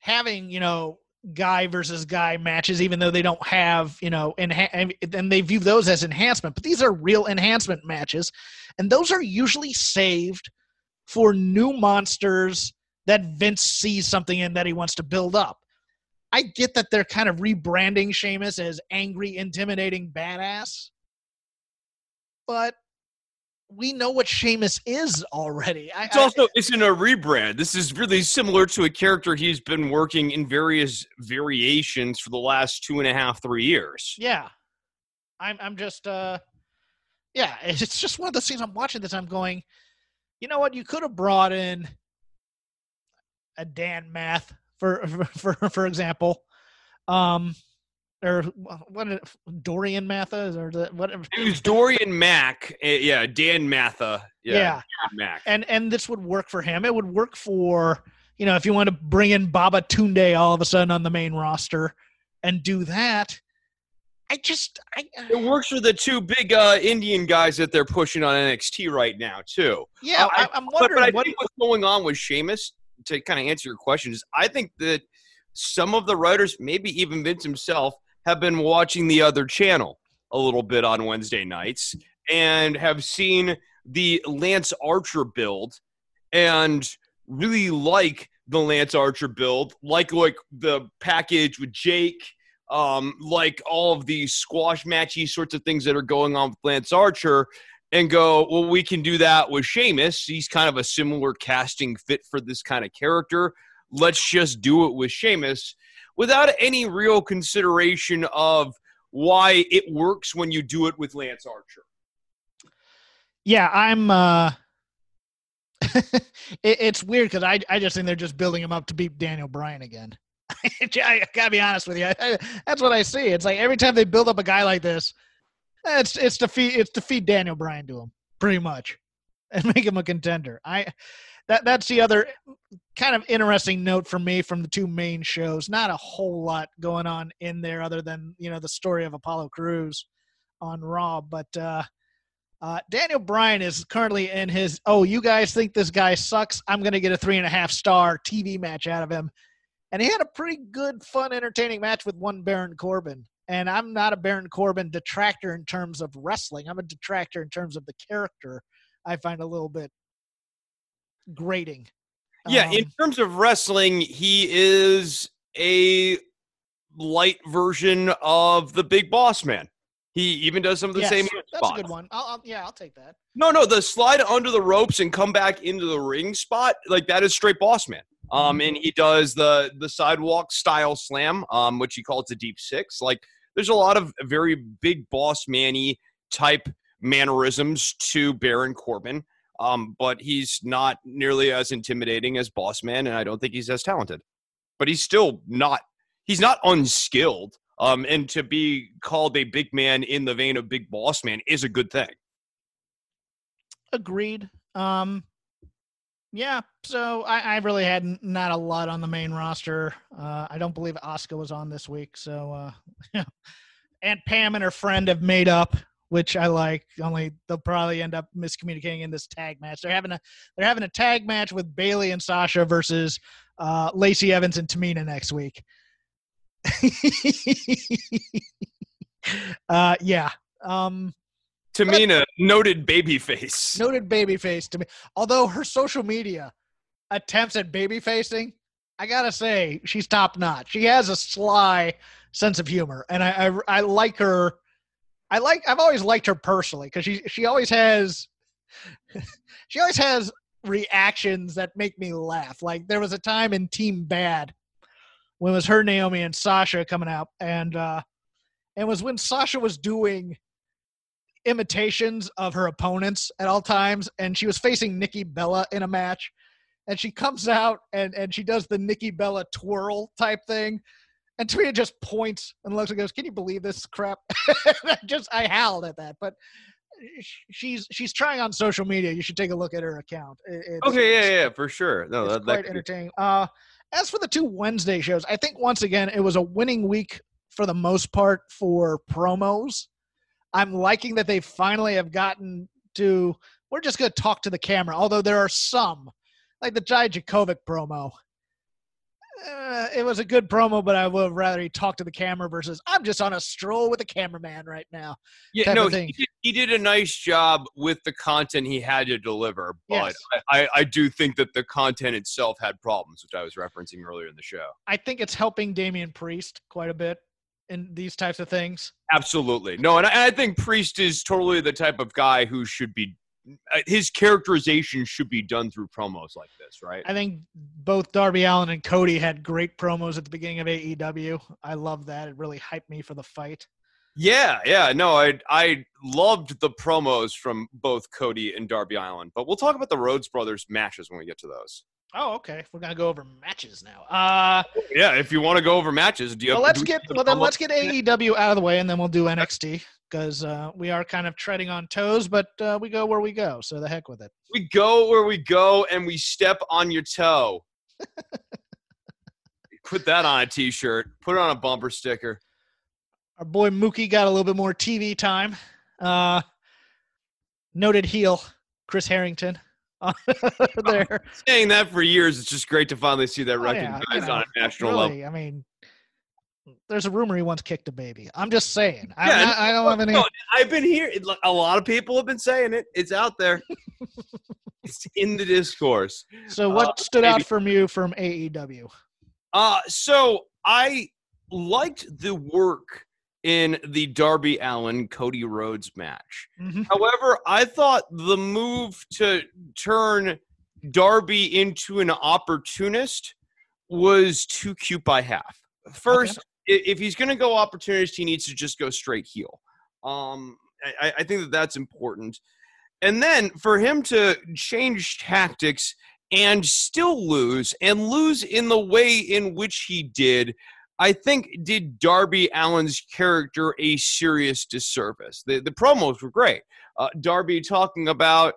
having you know guy versus guy matches, even though they don't have you know enha- and they view those as enhancement. But these are real enhancement matches, and those are usually saved for new monsters that Vince sees something in that he wants to build up. I get that they're kind of rebranding Sheamus as angry, intimidating badass, but we know what Sheamus is already. I, It's I- also isn't a rebrand. This is really similar to a character he's been working in various variations for the last two and a half, three years. yeah. I'm I'm just uh yeah, [laughs] it's just one of those things I'm watching this I'm going, you know what, you could have brought in a Dan Math for [laughs] for for, for example. Um or what is- Dorian Matha or the whatever It was Dorian Mack. uh, yeah, Dan Matha. Yeah, yeah. Mack. and and this would work for him. It would work for you know if you want to bring in Baba Tunde all of a sudden on the main roster and do that. I just I It works for the two big uh, Indian guys that they're pushing on NXT right now too. yeah I- I, I'm But, wondering but I what think what's going on with Sheamus, to kind of answer your question, is I think that some of the writers, maybe even Vince himself, have been watching the other channel a little bit on Wednesday nights and have seen the Lance Archer build and really like the Lance Archer build, like like the package with Jake, um, like all of these squash matchy sorts of things that are going on with Lance Archer and go, well, we can do that with Sheamus. He's kind of a similar casting fit for this kind of character. Let's just do it with Sheamus without any real consideration of why it works when you do it with Lance Archer. yeah I'm uh [laughs] it, it's weird because I I just think they're just building him up to beat Daniel Bryan again. [laughs] I gotta be honest with you. I, that's what I see. It's like every time they build up a guy like this, it's it's to feed it's to feed Daniel Bryan to him, pretty much, [laughs] and make him a contender. I that that's the other kind of interesting note for me from the two main shows. Not a whole lot going on in there other than you know the story of Apollo Crews on Raw, but uh, uh, Daniel Bryan is currently in his. Oh, you guys think this guy sucks? I'm to get a three and a half star TV match out of him, and he had a pretty good, fun, entertaining match with one Baron Corbin. And I'm not a Baron Corbin detractor in terms of wrestling. I'm a detractor in terms of the character. I find a little bit grating. Yeah, in Um, terms of wrestling, he is a light version of the Big Boss Man. He even does some of the yes, same that's a good one. I'll, I'll, yeah, I'll take that. No, no, the slide under the ropes and come back into the ring spot, like that is straight boss man. Um, and he does the the sidewalk style slam, um, which he calls the deep six. Like there's a lot of very big boss manny type mannerisms to Baron Corbin. Um, but he's not nearly as intimidating as Boss Man, and I don't think he's as talented. But he's still not he's not unskilled. Um, and to be called a big man in the vein of Big Boss Man is a good thing. Agreed. Um, Yeah, so I, I really had not a lot on the main roster. Uh, I don't believe Asuka was on this week, so uh, [laughs] Aunt Pam and her friend have made up, which I like. Only they'll probably end up miscommunicating in this tag match. They're having a they're having a tag match with Bayley and Sasha versus uh, Lacey Evans and Tamina next week. [laughs] uh, yeah. Um, Tamina, noted babyface. noted babyface to me. Although her social media attempts at baby facing, I gotta say she's top notch. She has a sly sense of humor, and I I, I like her. I like I've always liked her personally because she she always has [laughs] she always has reactions that make me laugh. Like there was a time in Team Bad when it was her Naomi and Sasha coming out, and uh, and it was when Sasha was doing imitations of her opponents at all times, and she was facing Nikki Bella in a match, and she comes out and and she does the Nikki Bella twirl type thing, and Tamina just points and looks and goes, "Can you believe this crap?" [laughs] I just I howled at that, but she's she's trying on social media. You should take a look at her account. It's, okay, yeah, yeah, for sure. No, it's that, quite that entertaining. Uh, as for the two Wednesday shows, I think once again it was a winning week for the most part for promos. I'm liking that they finally have gotten to. We're just going to talk to the camera, although there are some, like the Dijakovic promo. Uh, it was a good promo, but I would rather he talk to the camera versus I'm just on a stroll with a cameraman right now. Yeah, no, he did, he did a nice job with the content he had to deliver, but Yes. I, I- do think that the content itself had problems, which I was referencing earlier in the show. I think it's helping Damian Priest quite a bit in these types of things. Absolutely. No, and I, and I think Priest is totally the type of guy who should be, Uh, his characterization should be done through promos like this, right? I think both Darby Allin and Cody had great promos at the beginning of AEW. I love that. It really hyped me for the fight. Yeah, yeah. No, I I loved the promos from both Cody and Darby Allin, but we'll talk about the Rhodes Brothers matches when we get to those. Oh, okay. We're gonna go over matches now. Uh, Yeah, if you want to go over matches, do you? well, have, let's do get well then let's get AEW out of the way, and then we'll do NXT because uh, we are kind of treading on toes, but uh, we go where we go. So the heck with it. We go where we go, and we step on your toe. [laughs] Put that on a T-shirt. Put it on a bumper sticker. Our boy Mookie got a little bit more TV time. Uh, noted heel Chris Harrington [laughs] there. Saying that for years, it's just great to finally see that Oh, yeah, recognized you know, on a national level. I mean, there's a rumor he once kicked a baby. I'm just saying. I'm Yeah, not- I don't have any. No, I've been here. A lot of people have been saying it. It's out there. [laughs] it's in the discourse. So what uh, stood out from you from AEW? Uh, so I liked the work in the Darby Allin Cody Rhodes match. Mhm. However, I thought the move to turn Darby into an opportunist was too cute by half. First, i if he's going to go opportunist, he needs to just go straight heel. Um, I, I think that that's important. And then for him to change tactics and still lose, and lose in the way in which he did, I think did Darby Allin's character a serious disservice. The the promos were great. Uh, Darby talking about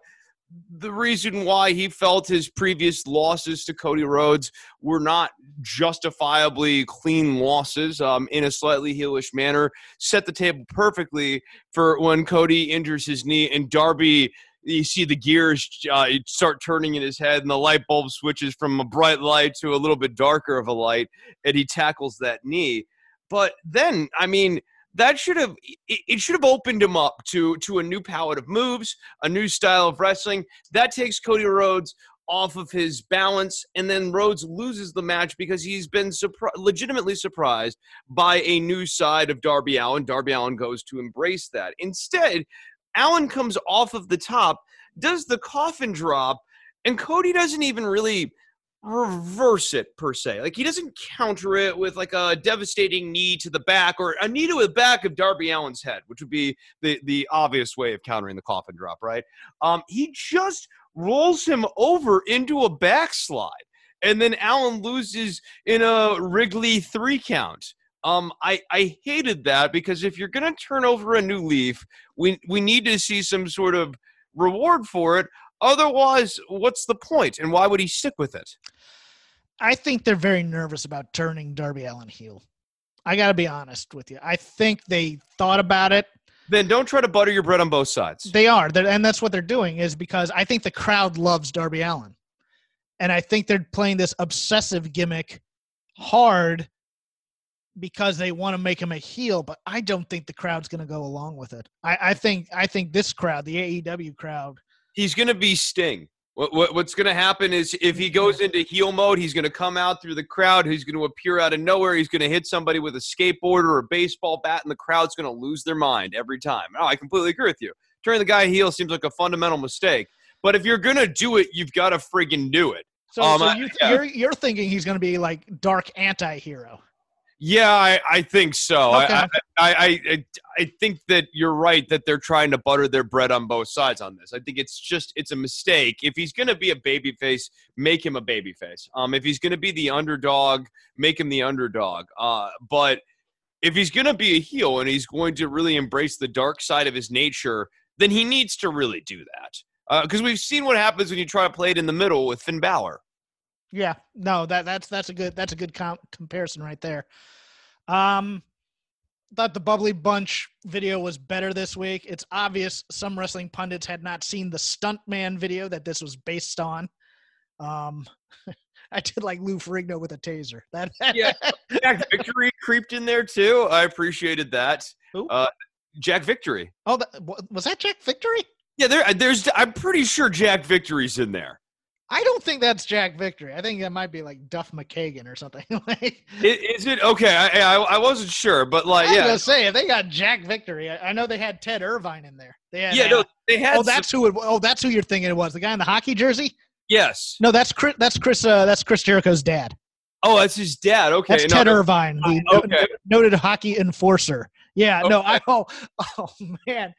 the reason why he felt his previous losses to Cody Rhodes were not justifiably clean losses um, in a slightly heelish manner set the table perfectly for when Cody injures his knee and Darby you see the gears uh, start turning in his head and the light bulb switches from a bright light to a little bit darker of a light and he tackles that knee. But then i mean that should have it should have opened him up to to a new palette of moves a new style of wrestling. That takes cody rhodes off of his balance and then rhodes loses the match because he's been surpri- legitimately surprised by a new side of darby allin. Darby allin goes to embrace that. Instead allin comes off of the top does the coffin drop and cody doesn't even really reverse it per se. Like he doesn't counter it with like a devastating knee to the back or a knee to the back of Darby Allin's head, which would be the the obvious way of countering the coffin drop, right? Um, he just rolls him over into a backslide, and then Allin loses in a Wrigley three count. Um, I, I hated that because if you're gonna turn over a new leaf, we we need to see some sort of reward for it. Otherwise, what's the point, and why would he stick with it? I think they're very nervous about turning Darby Allin heel. I got to be honest with you. I think they thought about it. Then don't try to butter your bread on both sides. They are, they're, and that's what they're doing. Is because I think the crowd loves Darby Allin, and I think they're playing this obsessive gimmick hard because they want to make him a heel. But I don't think the crowd's going to go along with it. I, I think I think this crowd, the AEW crowd, He's going to be Sting. What, what, what's going to happen is if he goes into heel mode, he's going to come out through the crowd. He's going to appear out of nowhere. He's going to hit somebody with a skateboard or a baseball bat, and the crowd's going to lose their mind every time. Oh, I completely agree with you. Turning the guy heel seems like a fundamental mistake. But if you're going to do it, you've got to friggin' do it. So, Um, so you, [laughs] yeah. you're you're thinking he's going to be like dark anti-hero. Yeah, I, I think so. Okay. I, I, I, I, think that you're right that they're trying to butter their bread on both sides on this. I think it's just it's a mistake. If he's going to be a babyface, make him a babyface. Um, if he's going to be the underdog, make him the underdog. Uh, but if he's going to be a heel and he's going to really embrace the dark side of his nature, then he needs to really do that. Because we've seen what happens when you try to play it in the middle with Finn Balor. Yeah, no, that that's that's a good that's a good com- comparison right there. Um, thought the bubbly bunch video was better this week. It's obvious some wrestling pundits had not seen the stuntman video that this was based on. Um, [laughs] I did like Lou Ferrigno with a taser. That Yeah. Jack [laughs] Victory creeped in there too. I appreciated that. Who? Uh, Jack Victory. oh, that, was that Jack Victory? Yeah, there. There's. I'm pretty sure Jack Victory's in there. I don't think that's Jack Victory. I think that might be like Duff McKagan or something. [laughs] like, I- Is, it okay? I, I I wasn't sure, but I like, was yeah, gonna say if they got Jack Victory, I, I know they had Ted Irvine in there. They had yeah. uh, No, they had. Oh, some- that's who it. Oh, that's who you're thinking it was. The guy in the hockey jersey. yes. No, that's Chris. That's Chris. Uh, that's Chris Jericho's dad. Oh, that's his dad. Okay. That's no, Ted no, Irvine, the uh, okay. noted hockey enforcer. Yeah. No. I. [laughs] Oh. Oh man.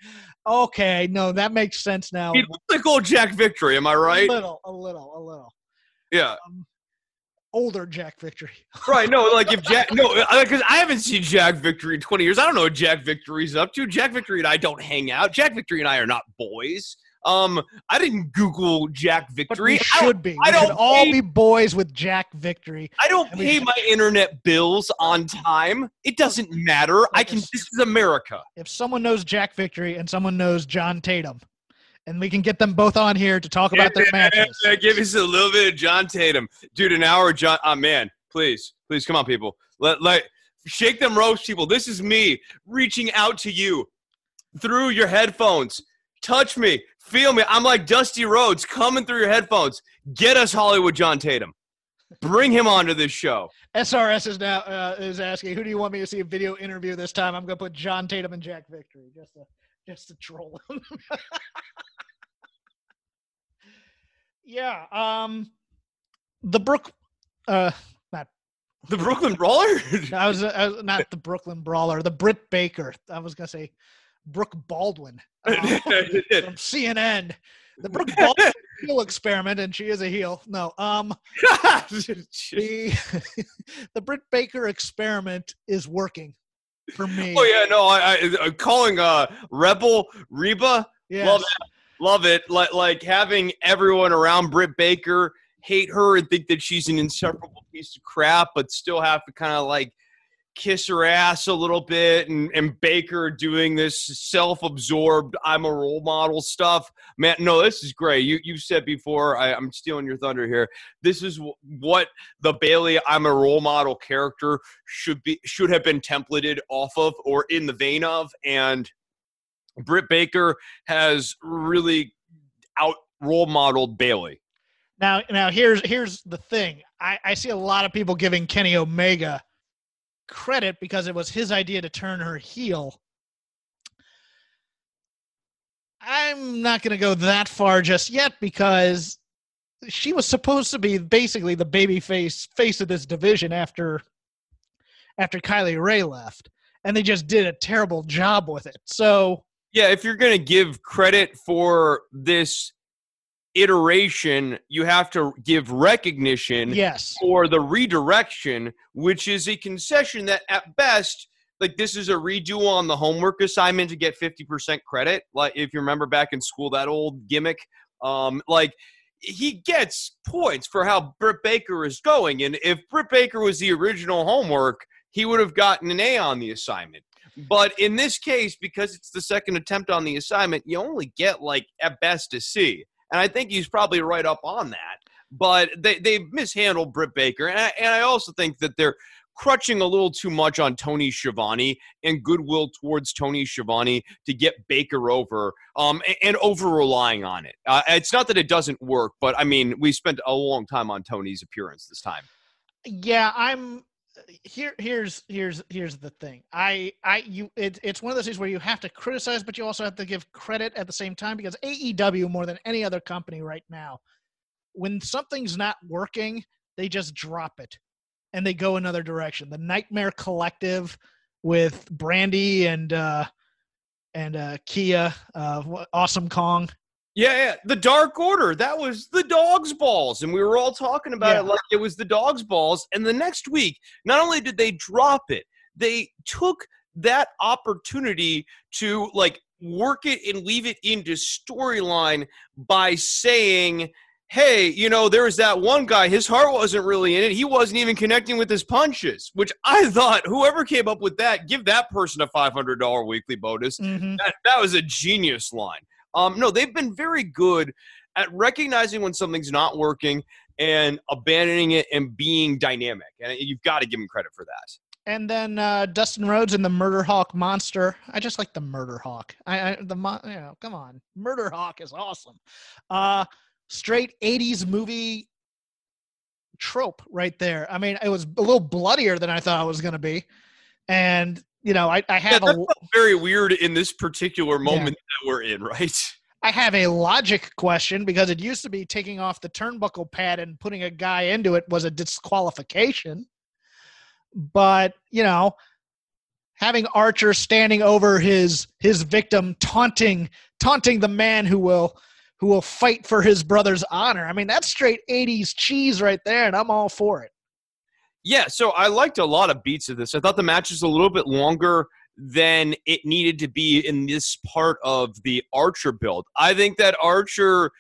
Okay. No, that makes sense now. He looks like old Jack Victory. Am I right? A little. A little. A little. Yeah. Um, older Jack Victory. [laughs] Right. No, like if Jack. No, because I haven't seen Jack Victory in 20 years. I don't know what Jack Victory's up to. Jack Victory and I don't hang out. Jack Victory and I are not boys. Um, I didn't Google Jack But Victory. I don't should be. I We should don't all pay- be boys with Jack Victory. I don't And we pay my internet bills on time. It doesn't matter. I can. This is America. If someone knows Jack Victory and someone knows John Tatum, and we can get them both on here to talk about their matches. Yeah, give us a little bit of John Tatum, dude. An hour, John. Oh man, please, please, come on, people. Let let shake them ropes, people. This is me reaching out to you through your headphones. Touch me, feel me. I'm like Dusty Rhodes coming through your headphones. Get us Hollywood John Tatum. Bring him onto this show. SRS is now uh, is asking, who do you want me to see a video interview this time? I'm gonna put John Tatum and Jack Victory just to just to troll him. [laughs] yeah. Um, the Brook, uh, not The Brooklyn Brawler. [laughs] I was, I was not the Brooklyn Brawler, the Britt Baker. I was gonna say Brooke Baldwin uh, [laughs] from CNN. The Brooke [laughs] Baldwin heel experiment, and she is a heel. No, um, [laughs] the the Britt Baker experiment is working for me. oh yeah, no. I, I uh, calling uh Rebel Reba. Yes. love it, Love it. Like like having everyone around Britt Baker hate her and think that she's an inseparable piece of crap, but still have to kind of like kiss her ass a little bit and, and Baker doing this self-absorbed I'm a role model stuff. Man, no, this is great. You you said before, I, I'm stealing your thunder here. This is w- what the Bayley I'm a role model character should be should have been templated off of or in the vein of. And Britt Baker has really out role modeled Bayley. Now, now here's here's the thing. I, I see a lot of people giving Kenny Omega credit because it was his idea to turn her heel. I'm not going to go that far just yet because she was supposed to be basically the baby face face of this division after after Kylie Rae left, and they just did a terrible job with it. So Yeah, if you're going to give credit for this iteration, you have to give recognition yes, for the redirection, which is a concession that at best, like this is a redo on the homework assignment to get 50% credit. Like if you remember back in school, that old gimmick. Um, like he gets points for how Britt Baker is going, and if Britt Baker was the original homework, he would have gotten an A on the assignment. But in this case, because it's the second attempt on the assignment, you only get like at best a C. And I think he's probably right up on that. But they, they've mishandled Britt Baker. And I, and I also think that they're crutching a little too much on Tony Schiavone and goodwill towards Tony Schiavone to get Baker over um, and, and over relying on it. Uh, it's not that it doesn't work, but I mean, we spent a long time on Tony's appearance this time. Yeah, I'm here here's here's here's the thing. I i you it, it's one of those things where you have to criticize but you also have to give credit at the same time because aew more than any other company right now when something's not working they just drop it and they go another direction. The nightmare collective with brandi and uh and uh kia uh awesome kong yeah, yeah, the Dark Order. That was the dog's balls. And we were all talking about Yeah. it like it was the dog's balls. And the next week, not only did they drop it, they took that opportunity to like work it and leave it into storyline by saying, Hey, you know, there was that one guy, his heart wasn't really in it. He wasn't even connecting with his punches, which I thought whoever came up with that, give that person a $500 weekly bonus Mhm. that, that was a genius line. Um, no, they've been very good at recognizing when something's not working and abandoning it and being dynamic. And you've got to give them credit for that. And then uh, Dustin Rhodes and the Murder Hawk monster. I just like the Murder Hawk. I, I the mo- you know, come on, Murder Hawk is awesome. Uh, straight '80s movie trope right there. I mean, it was a little bloodier than I thought it was going to be, and you know, I, I Yeah, have that a felt very weird in this particular moment that we're in, [laughs] right? I have a logic question because it used to be taking off the turnbuckle pad and putting a guy into it was a disqualification. But, you know, having Archer standing over his his victim taunting taunting the man who will who will fight for his brother's honor. I mean, that's straight 80s cheese right there and I'm all for it. Yeah, so I liked a lot of beats of this. I thought the match was a little bit longer than it needed to be in this part of the Archer build. I think that Archer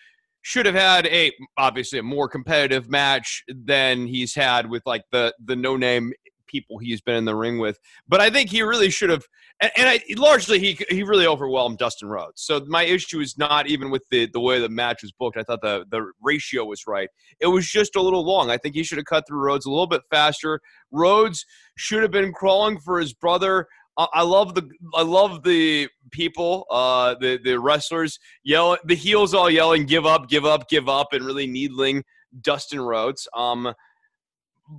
should have had a obviously a more competitive match than he's had with like the the no name people he's been in the ring with. But I think he really should have and, and I, largely he he really overwhelmed Dustin Rhodes. So my issue is not even with the the way the match was booked. I thought the the ratio was right. It was just a little long. I think he should have cut through Rhodes a little bit faster. Rhodes should have been crawling for his brother. I love the I love the people, uh, the the wrestlers yell, the heels all yelling, "Give up, give up, give up," and really needling Dustin Rhodes. Um,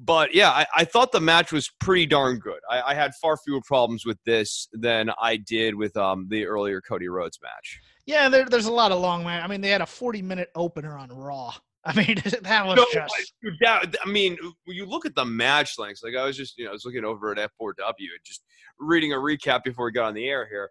but yeah, I, I thought the match was pretty darn good. I, I had far fewer problems with this than I did with um, the earlier Cody Rhodes match. Yeah, there, there's a lot of long man. I mean, they had a 40 minute opener on Raw. [laughs] I mean, [laughs] that was No, just I- I mean, when you look at the match lengths, like I was just, you know, I was looking over at F4W and just reading a recap before we got on the air here,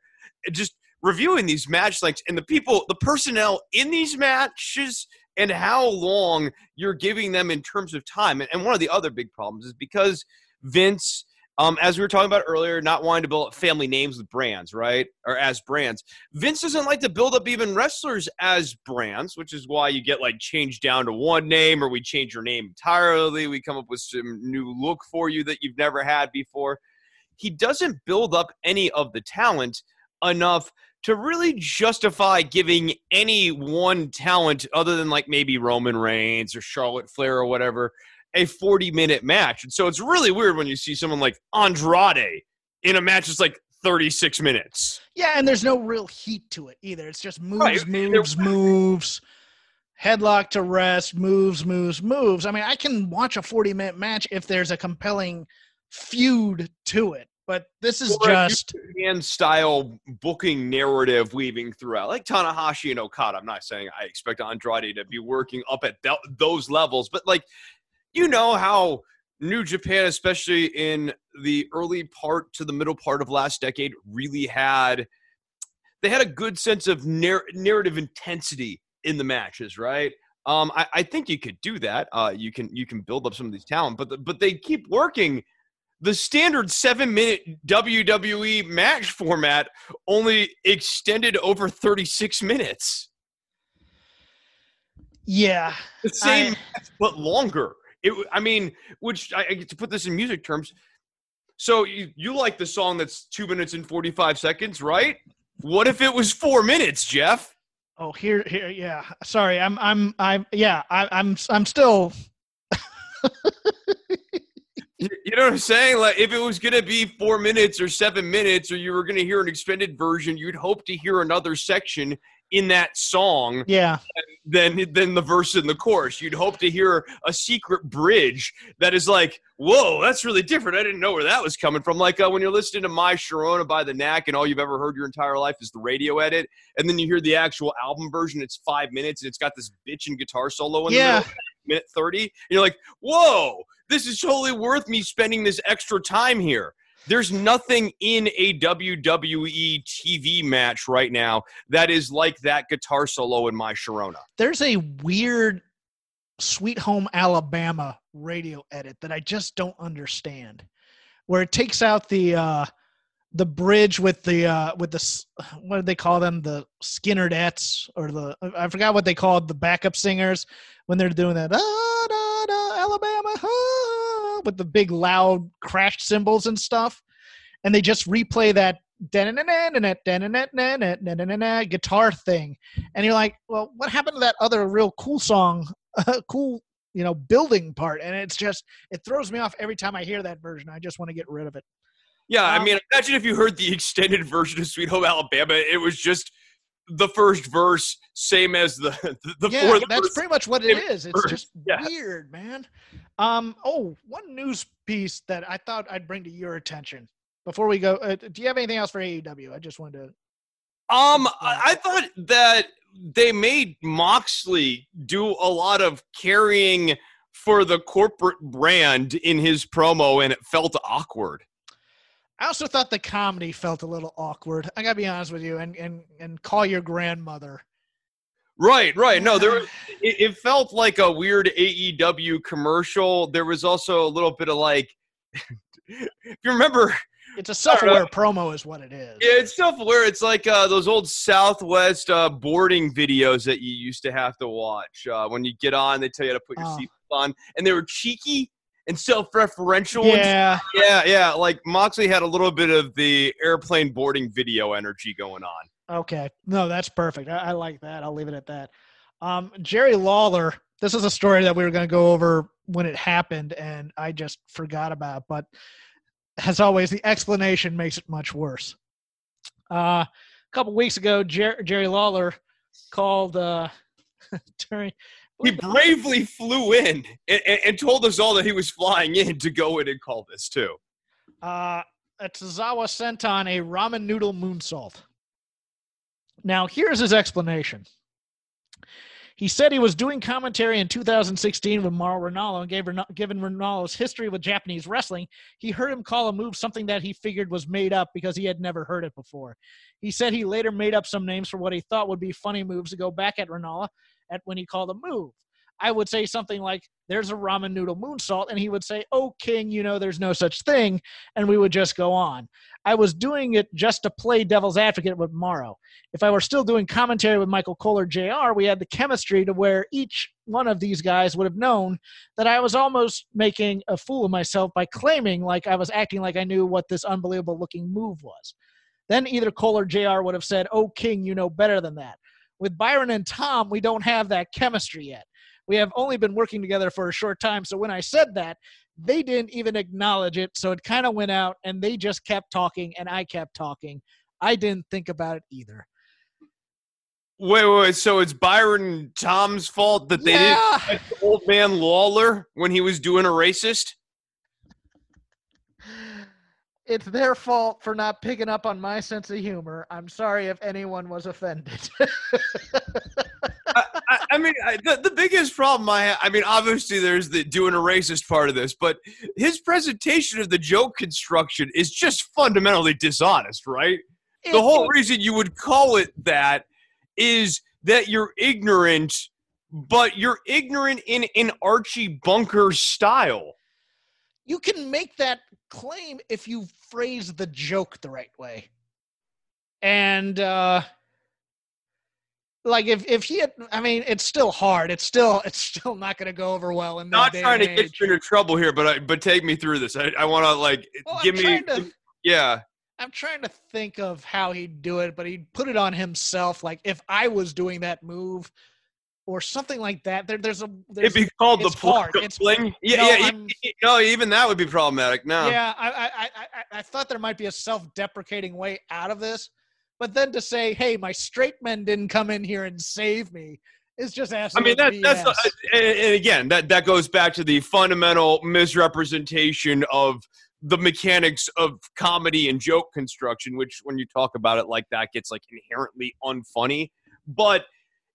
just reviewing these match lengths and the people, the personnel in these matches and how long you're giving them in terms of time. And, one of the other big problems is because Vince, um, as we were talking about earlier, not wanting to build family names with brands, right? Or as brands. Vince doesn't like to build up even wrestlers as brands, which is why you get like changed down to one name or we change your name entirely. We come up with some new look for you that you've never had before. He doesn't build up any of the talent enough to really justify giving any one talent other than like maybe Roman Reigns or Charlotte Flair or whatever a 40 minute match. And so it's really weird when you see someone like Andrade in a match that's like 36 minutes. Yeah, and there's no real heat to it either. It's just moves, Right. moves, moves. Headlock to rest, moves, moves, moves. I mean, I can watch a 40 minute match if there's a compelling feud to it. But this is Or just Japan style booking narrative weaving throughout, like Tanahashi and Okada. I'm not saying I expect Andrade to be working up at th- those levels, but like, you know how New Japan, especially in the early part to the middle part of last decade, really had they had a good sense of narr- narrative intensity in the matches, right? Um, I, I think you could do that. Uh, you can you can build up some of these talent, but the, but they keep working the standard seven minute WWE match format only extended over 36 minutes. Yeah. The same, I- but longer. It. I mean, which I, I get to put this in music terms. So you, you like the song that's two minutes and forty five seconds, right? What if it was four minutes, Jeff? Oh, here, here, yeah. Sorry, I'm, I'm, I'm, yeah, I, I'm, I'm still. [laughs] You know what I'm saying? Like, if it was going to be four minutes or seven minutes, or you were going to hear an extended version, you'd hope to hear another section in that song Yeah, than than the verse in the chorus. You'd hope to hear a secret bridge that is like, whoa, that's really different. I didn't know where that was coming from. Like uh, when you're listening to My Sharona by the Knack, and all you've ever heard your entire life is the radio edit, and then you hear the actual album version. It's five minutes, and it's got this bitchin' guitar solo in the middle, minute thirty. And you're like, whoa, this is totally worth me spending this extra time here. There's nothing in a WWE TV match right now that is like that guitar solo in My Sharona. there's a weird Sweet Home Alabama radio edit that I just don't understand, where it takes out the uh, the bridge with the uh, with the what do they call them the Skinnerdettes or the I forgot what they called the backup singers when they're doing that "Ah, da, da, Alabama, with the big loud crash cymbals and stuff. And they just replay that guitar thing. And you're like, well, what happened to that other real cool song, cool, you know, building part? And it's just, it throws me off every time I hear that version. I just want to get rid of it. Yeah, I mean, imagine if you heard the extended version of Sweet Home Alabama. It was just the first verse, same as the the, yeah, fourth that's verse. pretty much what it is. It's verse, just [laughs] yeah. weird, man. Um. Oh, one news piece that I thought I'd bring to your attention before we go. Uh, do you have anything else for AEW? I just wanted to. Um, I thought that they made Moxley do a lot of carrying for the corporate brand in his promo, and it felt awkward. I also thought the comedy felt a little awkward. I gotta be honest with you, and and and call your grandmother. Right, right. No, there [laughs] it, it felt like a weird AEW commercial. There was also a little bit of like, [laughs] if you remember, It's a self-aware promo, is what it is. Yeah, it's stuff where it's like uh, those old Southwest uh, boarding videos that you used to have to watch. Uh, when you get on, they tell you how to put your Oh. seatbelt on, and they were cheeky and self-referential. and- Yeah, yeah, yeah. Like Moxley had a little bit of the airplane boarding video energy going on. Okay. No, that's perfect. I, I like that. I'll leave it at that. Um, Jerry Lawler. This is a story that we were going to go over when it happened, and I just forgot about. But as always, the explanation makes it much worse. Uh, a couple weeks ago, Jer- Jerry Lawler called uh, [laughs] during. He bravely flew in and, and, and told us all that he was flying in to go in and call this too. Uh, Tozawa sent on a ramen noodle moonsault. Now, here's his explanation. He said he was doing commentary in 2016 with Mauro Ranallo and gave given Ranallo's history with Japanese wrestling, he heard him call a move something that he figured was made up because he had never heard it before. He said he later made up some names for what he thought would be funny moves to go back at Ranallo at when he called a move. I would say something like, "There's a ramen noodle moonsault," and he would say, "Oh, King, you know there's no such thing," and we would just go on. I was doing it just to play devil's advocate with Mauro. If I were still doing commentary with Michael Cole or JR, we had the chemistry to where each one of these guys would have known that I was almost making a fool of myself by claiming like I was acting like I knew what this unbelievable looking move was. Then either Cole or JR would have said, Oh, King, you know better than that. With Byron and Tom, we don't have that chemistry yet. We have only been working together for a short time. So when I said that, they didn't even acknowledge it. So it kind of went out and they just kept talking and I kept talking. I didn't think about it either. Wait, wait, wait. So it's Byron and Tom's fault that they didn't catch old man Lawler when he was doing a racist? It's their fault for not picking up on my sense of humor. I'm sorry if anyone was offended. [laughs] I, I mean, I, the, the biggest problem I ha- I mean, obviously there's the doing a racist part of this, but his presentation of the joke construction is just fundamentally dishonest, right? The whole reason you would call it that is that you're ignorant, but you're ignorant in an Archie Bunker style. You can make that claim if you phrase the joke the right way. And uh like if if he had, I mean, it's still hard. It's still [laughs] it's still not going to go over well. In Not trying to get you into trouble here, but I, but take me through this. I, I want to like Well, I'm give me to- yeah. I'm trying to think of how he'd do it, but he'd put it on himself. Like if I was doing that move or something like that. There, there's a there's It'd be called the hard. fling. It's- fling. Yeah, no, yeah. I'm- no, even that would be problematic. Now. Yeah, I, I, I, I, I thought there might be a self-deprecating way out of this, but then to say, "Hey, my straight men didn't come in here and save me," is just I mean that, that's and again that that goes back to the fundamental misrepresentation of the mechanics of comedy and joke construction, which when you talk about it like that gets like inherently unfunny. But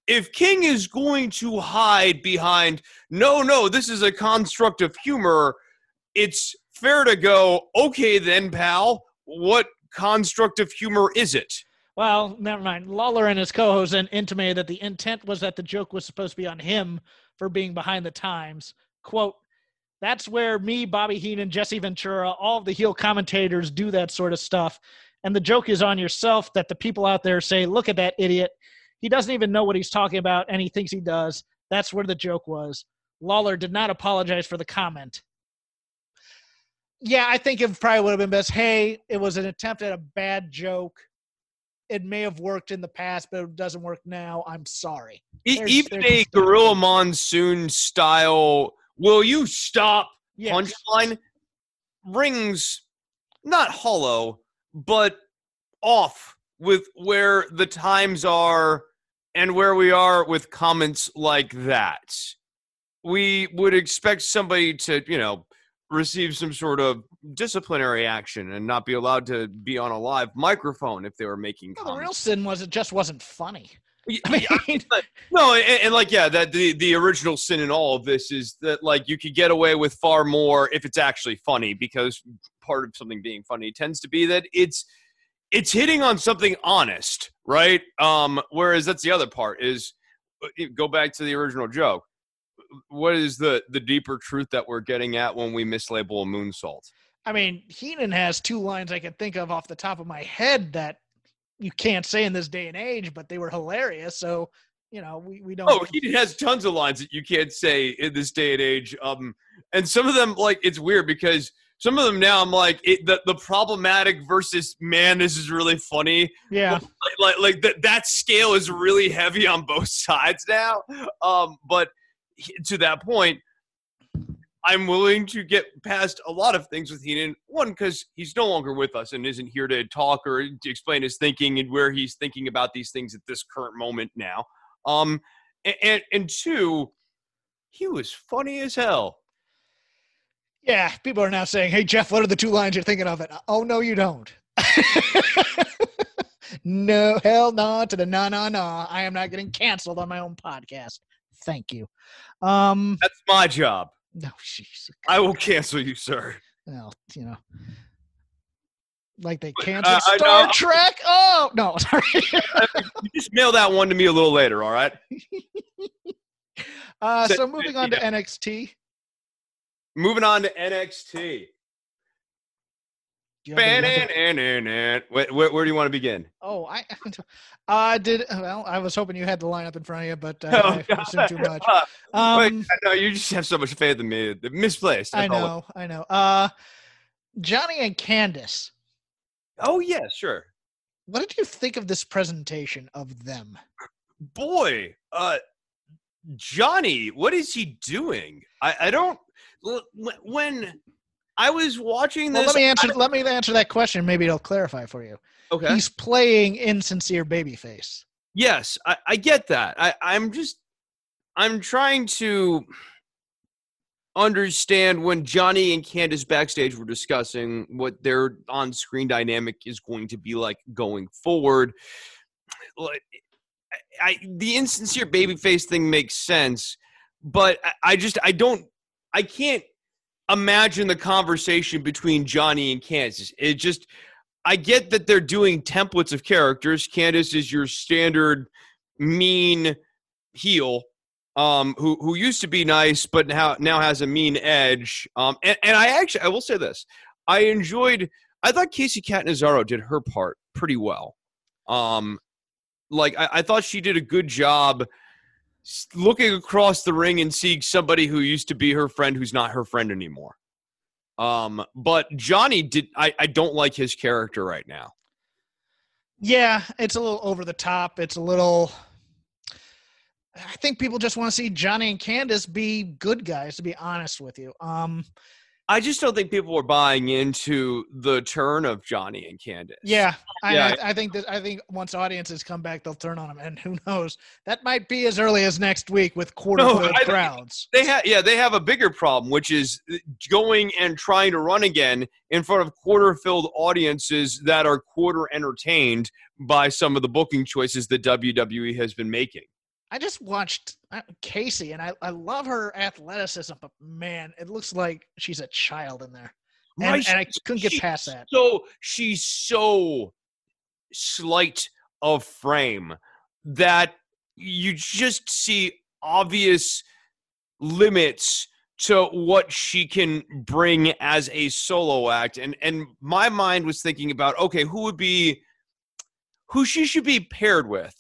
if King is going to hide behind no, no, this is a construct of humor, it's fair to go, okay then, pal, what construct of humor is it? Well, never mind. Lawler and his co-host then intimated that the intent was that the joke was supposed to be on him for being behind the times. "Quote: That's where me, Bobby Heenan, Jesse Ventura, all the heel commentators do that sort of stuff, and the joke is on yourself. That the people out there say, "Look at that idiot. He doesn't even know what he's talking about, and he thinks he does." That's where the joke was. Lawler did not apologize for the comment. Yeah, I think it probably would have been best. Hey, it was an attempt at a bad joke it may have worked in the past, but it doesn't work now. I'm sorry. There's- Even there's a Gorilla Monsoon style, will you stop Yes. punchline rings not hollow, but off with where the times are and where we are with comments like that. We would expect somebody to, you know, receive some sort of disciplinary action and not be allowed to be on a live microphone if they were making Well, the real sin was it just wasn't funny. [laughs] I mean, [laughs] no, and, and like yeah, that the the original sin in all of this is that like you could get away with far more if it's actually funny because part of something being funny tends to be that it's it's hitting on something honest, right? Um, whereas that's the other part is uh, go back to the original joke. What is the the deeper truth that we're getting at when we mislabel a moonsault? I mean, Heenan has two lines I can think of off the top of my head that you can't say in this day and age, but they were hilarious. So, you know, we, we don't. Oh, he has tons of lines that you can't say in this day and age. Um, and some of them, like, it's weird because some of them now I'm like, it, the the problematic versus man, this is really funny. yeah. Like, like, like that that scale is really heavy on both [laughs] sides now. Um, but to that point, I'm willing to get past a lot of things with Heenan. One, because he's no longer with us and isn't here to talk or to explain his thinking and where he's thinking about these things at this current moment now. Um, a- and and two, he was funny as hell. Yeah. People are now saying, hey, Jeff, what are the two lines you're thinking of? It. Oh, no, you don't. [laughs] no, hell no to the no, no, no. I am not getting canceled on my own podcast. Thank you. Um, That's my job. no, jeez. I will cancel you, sir. well, you know, like they canceled uh, I Star know- Trek. Oh no, [laughs] sorry. Just mail that one to me a little later, all right? [laughs] uh, so moving on to NXT. Moving on to NXT. Do you have the- you have the- Where, where, where do you want to begin? Oh, I [laughs] uh, did. Well, I was hoping you had the lineup in front of you, but uh, [laughs] Oh, I assumed too much. Uh, [laughs] wait, Um, no, you just have so much faith in me. Misplaced. I it. know, I know. Uh, Johnny and Candice. Oh yeah, sure. What did you think of this presentation of them? Boy, uh, Johnny, what is he doing? I, I don't. When I was watching Well, this, let me answer. Let me answer that question. Maybe it'll clarify for you. okay. He's playing insincere babyface. Yes, I, I get that. I, I'm just I'm trying to understand when Johnny and Candice backstage were discussing what their on-screen dynamic is going to be like going forward. Like, I, I the insincere babyface thing makes sense, but I, I just I don't I can't imagine the conversation between Johnny and Candice. It just I get that they're doing templates of characters. Candice is your standard mean heel, um, who who used to be nice but now now has a mean edge. Um, and, and I actually I will say this: I enjoyed. I thought Kacy Catanzaro did her part pretty well. Um, Like I, I thought she did a good job looking across the ring and seeing somebody who used to be her friend who's not her friend anymore. Um, but Johnny did. I, I don't like his character right now. Yeah, it's a little over the top. It's a little. I think people just want to see Johnny and Candice be good guys. To be honest with you, um, I just don't think people are buying into the turn of Johnny and Candice. yeah, I, Yeah. I, I think that I think once audiences come back, they'll turn on them, and who knows? That might be as early as next week with quarter No, filled I- crowds. They have yeah, they have a bigger problem, which is uh, going and trying to run again in front of quarter-filled audiences that are quarter entertained by some of the booking choices that WWE has been making. I just watched uh, Kacy, and I, I love her athleticism, but man, it looks like she's a child in there, and, Right, and I couldn't get she- past that. So she's so slight of frame that you just see obvious limits to what she can bring as a solo act and and my mind was thinking about okay who would be who she should be paired with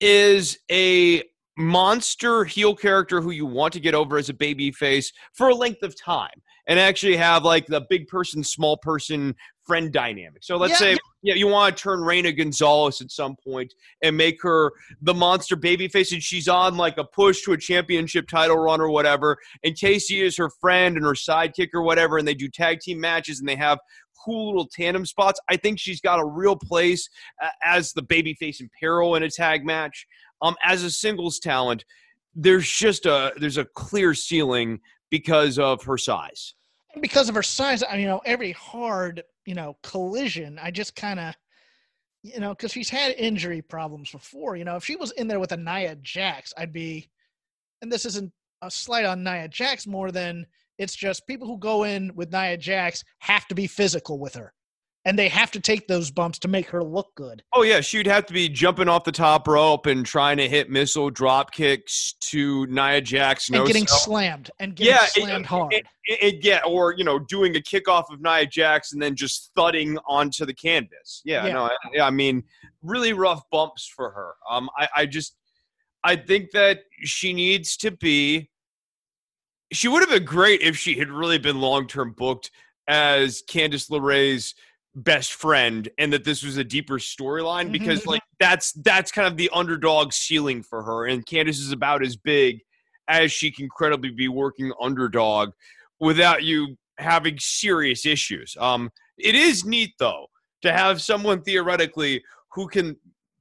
is a monster heel character who you want to get over as a baby face for a length of time and actually have like the big person small person friend dynamic so let's Yeah, say yeah. yeah, you want to turn Reina Gonzalez at some point and make her the monster babyface, and she's on like a push to a championship title run or whatever. And Kacy is her friend and her sidekick or whatever, and they do tag team matches and they have cool little tandem spots. I think she's got a real place uh, as the babyface in peril in a tag match. Um, as a singles talent, there's just a there's a clear ceiling because of her size. Because of her size, I- you know, every hard, you know, collision, I just kind of, you know, because she's had injury problems before. You know, if she was in there with a Nia Jax, I'd be, and this isn't a slight on Nia Jax more than it's just people who go in with Nia Jax have to be physical with her, and they have to take those bumps to make her look good. Oh yeah, she'd have to be jumping off the top rope and trying to hit missile drop kicks to Nia Jax. and getting sell. slammed and getting Yeah, it- slammed hard. It, it, yeah, or you know, doing a kickoff of Nia Jax and then just thudding onto the canvas. Yeah, Yeah. no, I, I mean, really rough bumps for her. Um, I, I just, I think that she needs to be. She would have been great if she had really been long term booked as Candice LeRae's best friend, and that this was a deeper storyline Mhm. because like that's that's kind of the underdog ceiling for her, and Candice is about as big as she can credibly be working underdog without you having serious issues. Um, it is neat though to have someone theoretically who can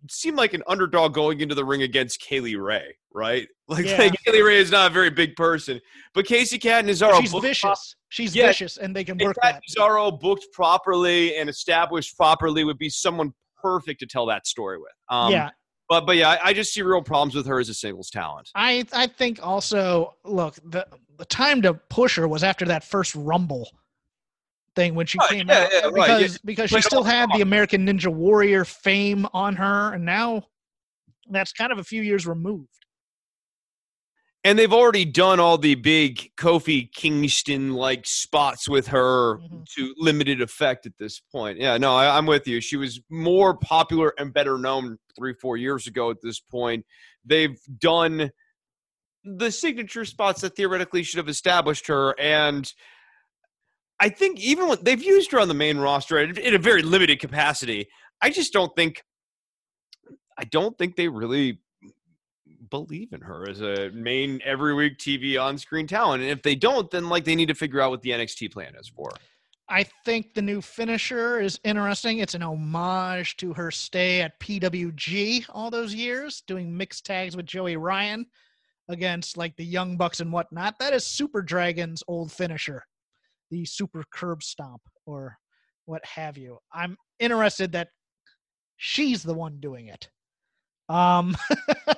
seem like an underdog going into the ring against Kylie Rae, right? [laughs] Like, Yeah. like Kylie Rae is not a very big person, but Kacy Catanzaro She's vicious. She's Yeah, vicious, and they can work that that. Cesaro booked properly and established properly would be someone perfect to tell that story with. Um, yeah, But but yeah, I, I just see real problems with her as a singles talent. I I think also look the the time to push her was after that first Rumble thing when she Right, came yeah, out yeah, right, because yeah. because she Played still had the American Ninja Warrior fame on her, and now that's kind of a few years removed. And they've already done all the big Kofi Kingston like spots with her Mhm. to limited effect at this point. Yeah, no, I, I'm with you. She was more popular and better known three, four years ago at this point. They've done the signature spots that theoretically should have established her. And I think even when they've used her on the main roster in a very limited capacity, I just don't think, I don't think they really believe in her as a main every week TV on screen talent. And if they don't, then like they need to figure out what the NXT plan is for. I think the new finisher is interesting. It's an homage to her stay at PWG all those years, doing mixed tags with Joey Ryan against like the Young Bucks and whatnot. That is Super Dragon's old finisher, the Super Curb Stomp or what have you. I'm interested that she's the one doing it. Um,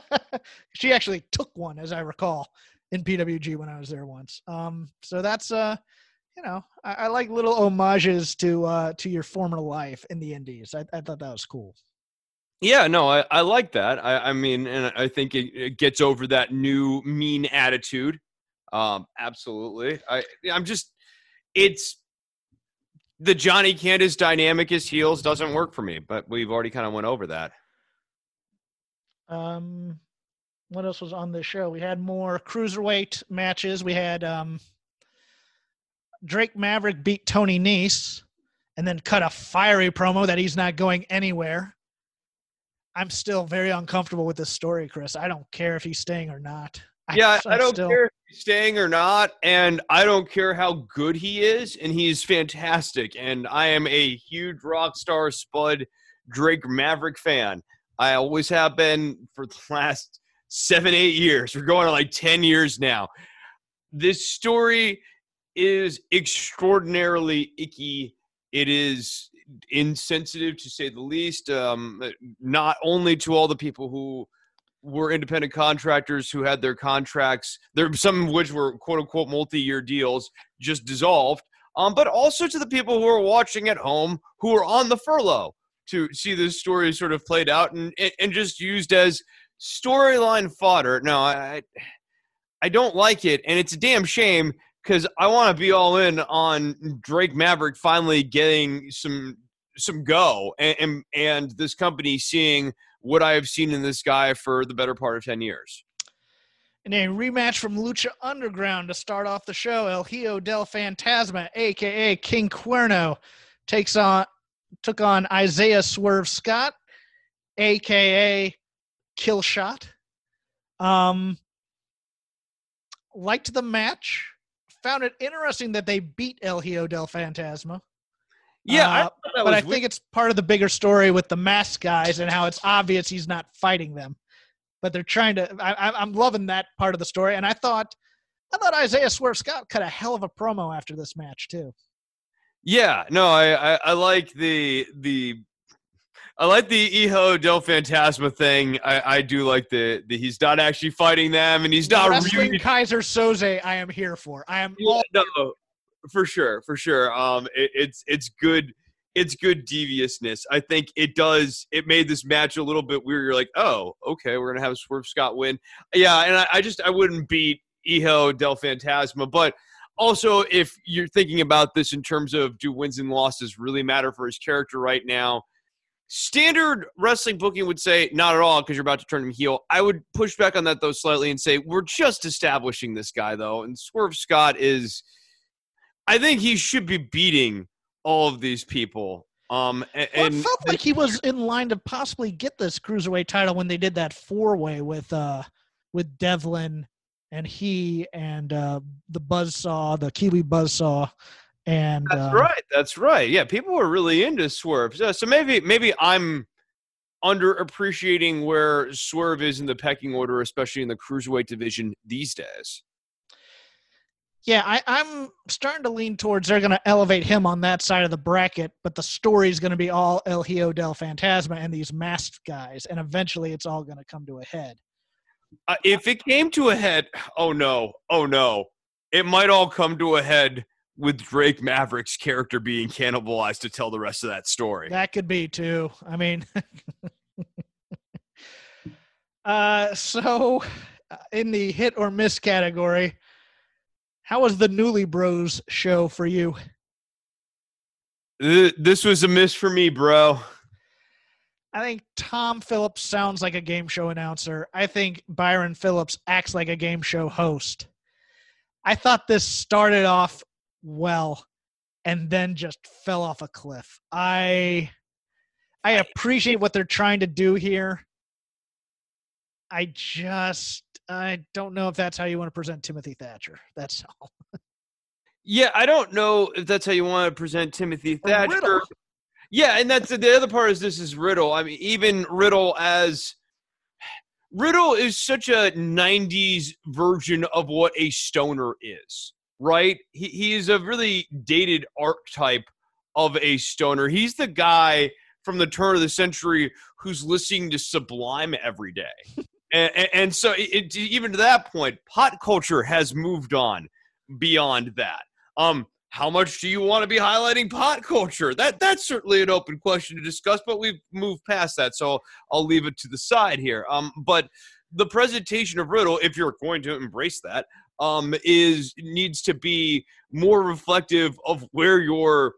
[laughs] she actually took one, as I recall, in PWG when I was there once. Um, so that's uh you know, I, I like little homages to uh to your former life in the Indies. I, I thought that was cool. Yeah, no, I, I like that. I, I mean, and I think it, it gets over that new mean attitude. Um, absolutely. I I'm just it's the Johnny Candice dynamic as heels doesn't work for me, but we've already kind of went over that. Um, what else was on this show? We had more cruiserweight matches. We had um, Drake Maverick beat Tony Nese and then cut a fiery promo that he's not going anywhere. I'm still very uncomfortable with this story, Chris. I don't care if he's staying or not. Yeah, I'm I don't still- care staying or not, and I don't care how good he is, and he's fantastic. And I am a huge rock star Spud Drake Maverick fan. I always have been for the last seven, eight years. We're going on like 10 years now. This story is extraordinarily icky. It is insensitive to say the least. Um, not only to all the people who were independent contractors who had their contracts, there some of which were quote unquote multi-year deals, just dissolved. Um, but also to the people who are watching at home who are on the furlough to see this story sort of played out and and- just used as storyline fodder. No, I I don't like it, and it's a damn shame because I want to be all in on Drake Maverick finally getting some some go and, and and this company seeing what I have seen in this guy for the better part of ten years. In a rematch from Lucha Underground to start off the show, El Hijo del Fantasma, aka King Cuerno, takes on took on Isaiah Swerve Scott, aka Killshot. Um, liked the match. Found it interesting that they beat El Hijo del Fantasma. Yeah, Uh, that but I weird. think it's part of the bigger story with the mask guys and how it's obvious he's not fighting them. But they're trying to. I, I- I'm loving that part of the story, and I thought, I thought Isaiah Swerve Scott cut a hell of a promo after this match too. Yeah, no, I, I, I like the the I like the Hijo del Fantasma thing. I, I do like the, the he's not actually fighting them and he's not Wrestling really Keyser Soze, I am here for. I am Yeah, no, for sure, for sure. Um, it, it's it's good. It's good deviousness. I think it does. It made this match a little bit weird. You're like, oh, okay, we're gonna have Swerve Scott win. Yeah, and I, I just I wouldn't beat Hijo del Fantasma, but also if you're thinking about this in terms of do wins and losses really matter for his character right now. Standard wrestling booking would say not at all because you're about to turn him heel. I would push back on that though slightly and say we're just establishing this guy though, and Swerve Scott is I think he should be beating all of these people. Um, a- Well, and it felt like he was in line to possibly get this cruiserweight title when they did that four way with uh with Devlin and he and uh the Buzzsaw, the Kiwi Buzzsaw, and that's uh, right. That's right. Yeah, people were really into Swerve. So, so maybe maybe I'm underappreciating where Swerve is in the pecking order, especially in the cruiserweight division these days. Yeah, I, I'm starting to lean towards they're going to elevate him on that side of the bracket, but the story is going to be all El Hijo del Fantasma and these masked guys, and eventually it's all going to come to a head. Uh, if it came to a head, oh no, oh no, it might all come to a head with Drake Maverick's character being cannibalized to tell the rest of that story. That could be too. I mean, [laughs] uh, so uh, in the hit or miss category, how was the Newly Bros show for you? This was a miss for me, bro. I think Tom Phillips sounds like a game show announcer. I think Byron Phillips acts like a game show host. I thought this started off well and then just fell off a cliff. I I appreciate what they're trying to do here. I just I don't know if that's how you want to present Timothy Thatcher. That's [laughs] all. Yeah, I don't know if that's how you want to present Timothy Thatcher. Yeah, and that's the other part is this is Riddle. I mean, even Riddle as Riddle is such a '90s version of what a stoner is, right? He he is a really dated archetype of a stoner. He's the guy from the turn of the century who's listening to Sublime every day. And, and, so, it- even to that point, pot culture has moved on beyond that. Um, how much do you want to be highlighting pot culture? That that's certainly an open question to discuss, but we've moved past that, so I'll leave it to the side here. Um, but the presentation of Riddle, if you're going to embrace that, um, is needs to be more reflective of where your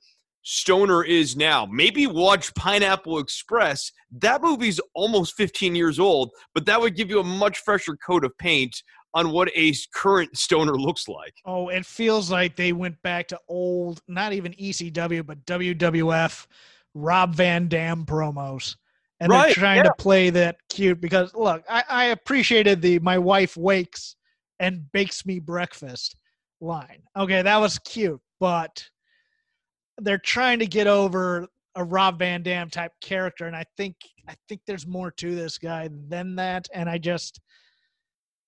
Stoner is now. Maybe watch Pineapple Express. That movie's almost 15 years old, but that would give you a much fresher coat of paint on what a current Stoner looks like. Oh, it feels like they went back to old, not even ECW, but WWF Rob Van Dam promos. And Right, they're trying yeah. to play that cute because look, I, I appreciated the my wife wakes and bakes me breakfast line. Okay, that was cute, but they're trying to get over a Rob Van Dam type character, and I think I think there's more to this guy than that. And I just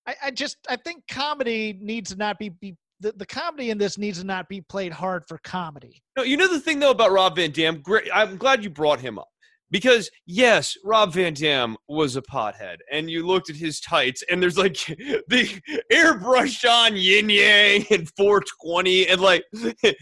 I, I just I think comedy needs to not be, be the, the comedy in this needs to not be played hard for comedy. No, you know the thing though about Rob Van Dam. Great, I'm glad you brought him up because yes, Rob Van Dam was a pothead, and you looked at his tights, and there's like [laughs] the airbrush on Yin Yang and 420, and like [laughs]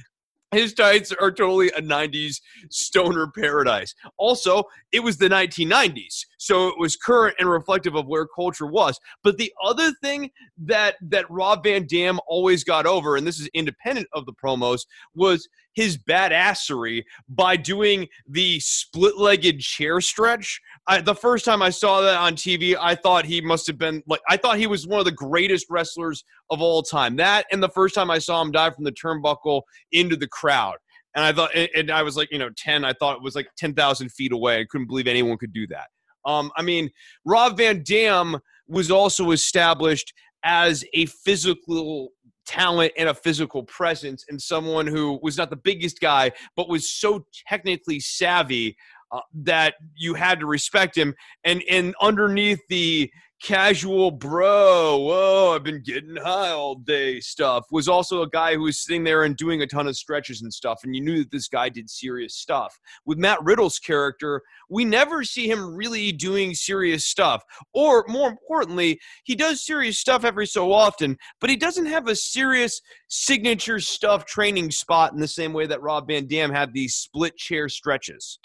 his tights are totally a 90s stoner paradise. Also, it was the 1990s, so it was current and reflective of where culture was. But the other thing that that Rob Van Dam always got over, and this is independent of the promos, was his badassery by doing the split-legged chair stretch. I, the first time I saw that on TV, I thought he must have been like I thought he was one of the greatest wrestlers of all time. That and the first time I saw him dive from the turnbuckle into the crowd. And I thought, and- I was like, you know, 10, I thought it was like 10,000 feet away. I couldn't believe anyone could do that. Um, I mean, Rob Van Dam was also established as a physical talent and a physical presence and someone who was not the biggest guy, but was so technically savvy uh, that you had to respect him. And, and underneath the casual bro, whoa, I've been getting high all day stuff was also a guy who was sitting there and doing a ton of stretches and stuff. And you knew that this guy did serious stuff. With Matt Riddle's character, we never see him really doing serious stuff. Or more importantly, he does serious stuff every so often, but he doesn't have a serious signature stuff training spot in the same way that Rob Van Dam had these split chair stretches.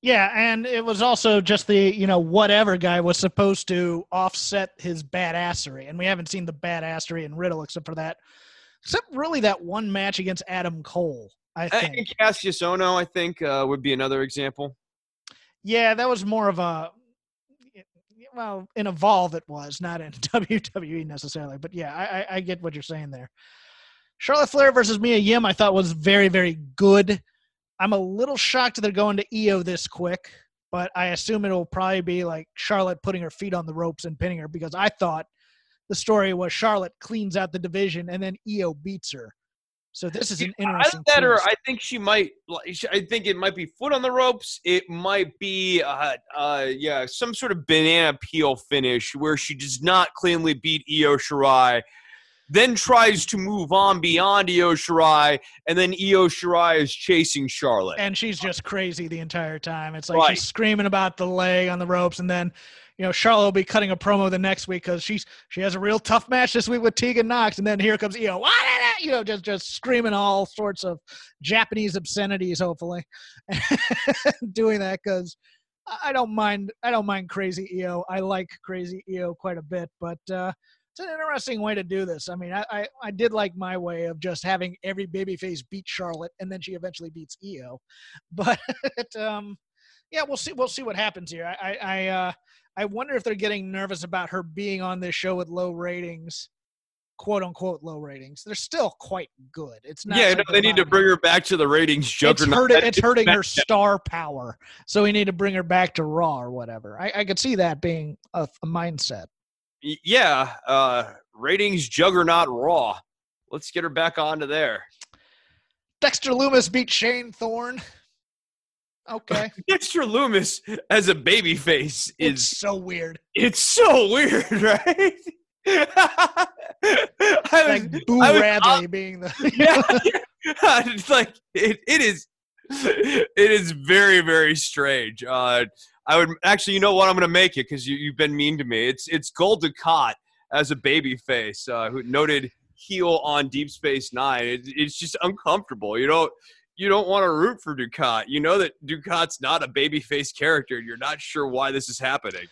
Yeah, and it was also just the you know whatever guy was supposed to offset his badassery, and we haven't seen the badassery in Riddle except for that, except really that one match against Adam Cole. I I think. think Kassius Ohno, I think, uh, would be another example. Yeah, that was more of a well, in Evolve it was, not in [laughs] WWE necessarily. But yeah, I, I get what you're saying there. Charlotte Flair versus Mia Yim, I thought was very, very good. I'm a little shocked that they're going to Io this quick, but I assume it'll probably be like Charlotte putting her feet on the ropes and pinning her because I thought the story was Charlotte cleans out the division and then Io beats her. So this is an interesting. That, or. I think she might. I think it might be foot on the ropes. It might be, uh, uh, yeah, some sort of banana peel finish where she does not cleanly beat Io Shirai, then tries to move on beyond Io Shirai, and then Io Shirai is chasing Charlotte. and she's just crazy the entire time. It's like Right. she's screaming about the leg on the ropes, and then you know Charlotte will be cutting a promo the next week because she's she has a real tough match this week with Tegan Nox, and then here comes Io, "What is that?" you know, just just screaming all sorts of Japanese obscenities, hopefully, [laughs] doing that because. I don't mind. I don't mind crazy Io. I like crazy Io quite a bit, but uh, it's an interesting way to do this. I mean, I, I, I did like my way of just having every babyface beat Charlotte, and then she eventually beats Io. [laughs] But um, yeah, we'll see. We'll see what happens here. I I I, uh, I wonder if they're getting nervous about her being on this show with low ratings, quote unquote low ratings. They're still quite good. It's not. yeah, no, they need to bring her back to the ratings It's, juggernaut. hurting, that it's hurting her star power, so we need to bring her back to Raw or whatever. I, I could see that being a, a mindset. Yeah, uh, ratings juggernaut Raw. Let's get her back onto there. Dexter Lumis beat Shane Thorne. Okay, [laughs] Dexter Lumis as a babyface it's is so weird. it's so weird, [laughs] right? [laughs] I Like was, Boo I was- Radley being the yeah, it's like it, it is it is very very strange. Uh, I would actually, you know what? I'm going to make it because you you've been mean to me. It's it's Gul Dukat as a babyface, uh, who noted heel on Deep Space Nine. It, it's just uncomfortable. You don't you don't want to root for Dukat. You know that Dukat's not a babyface character. You're not sure why this is happening.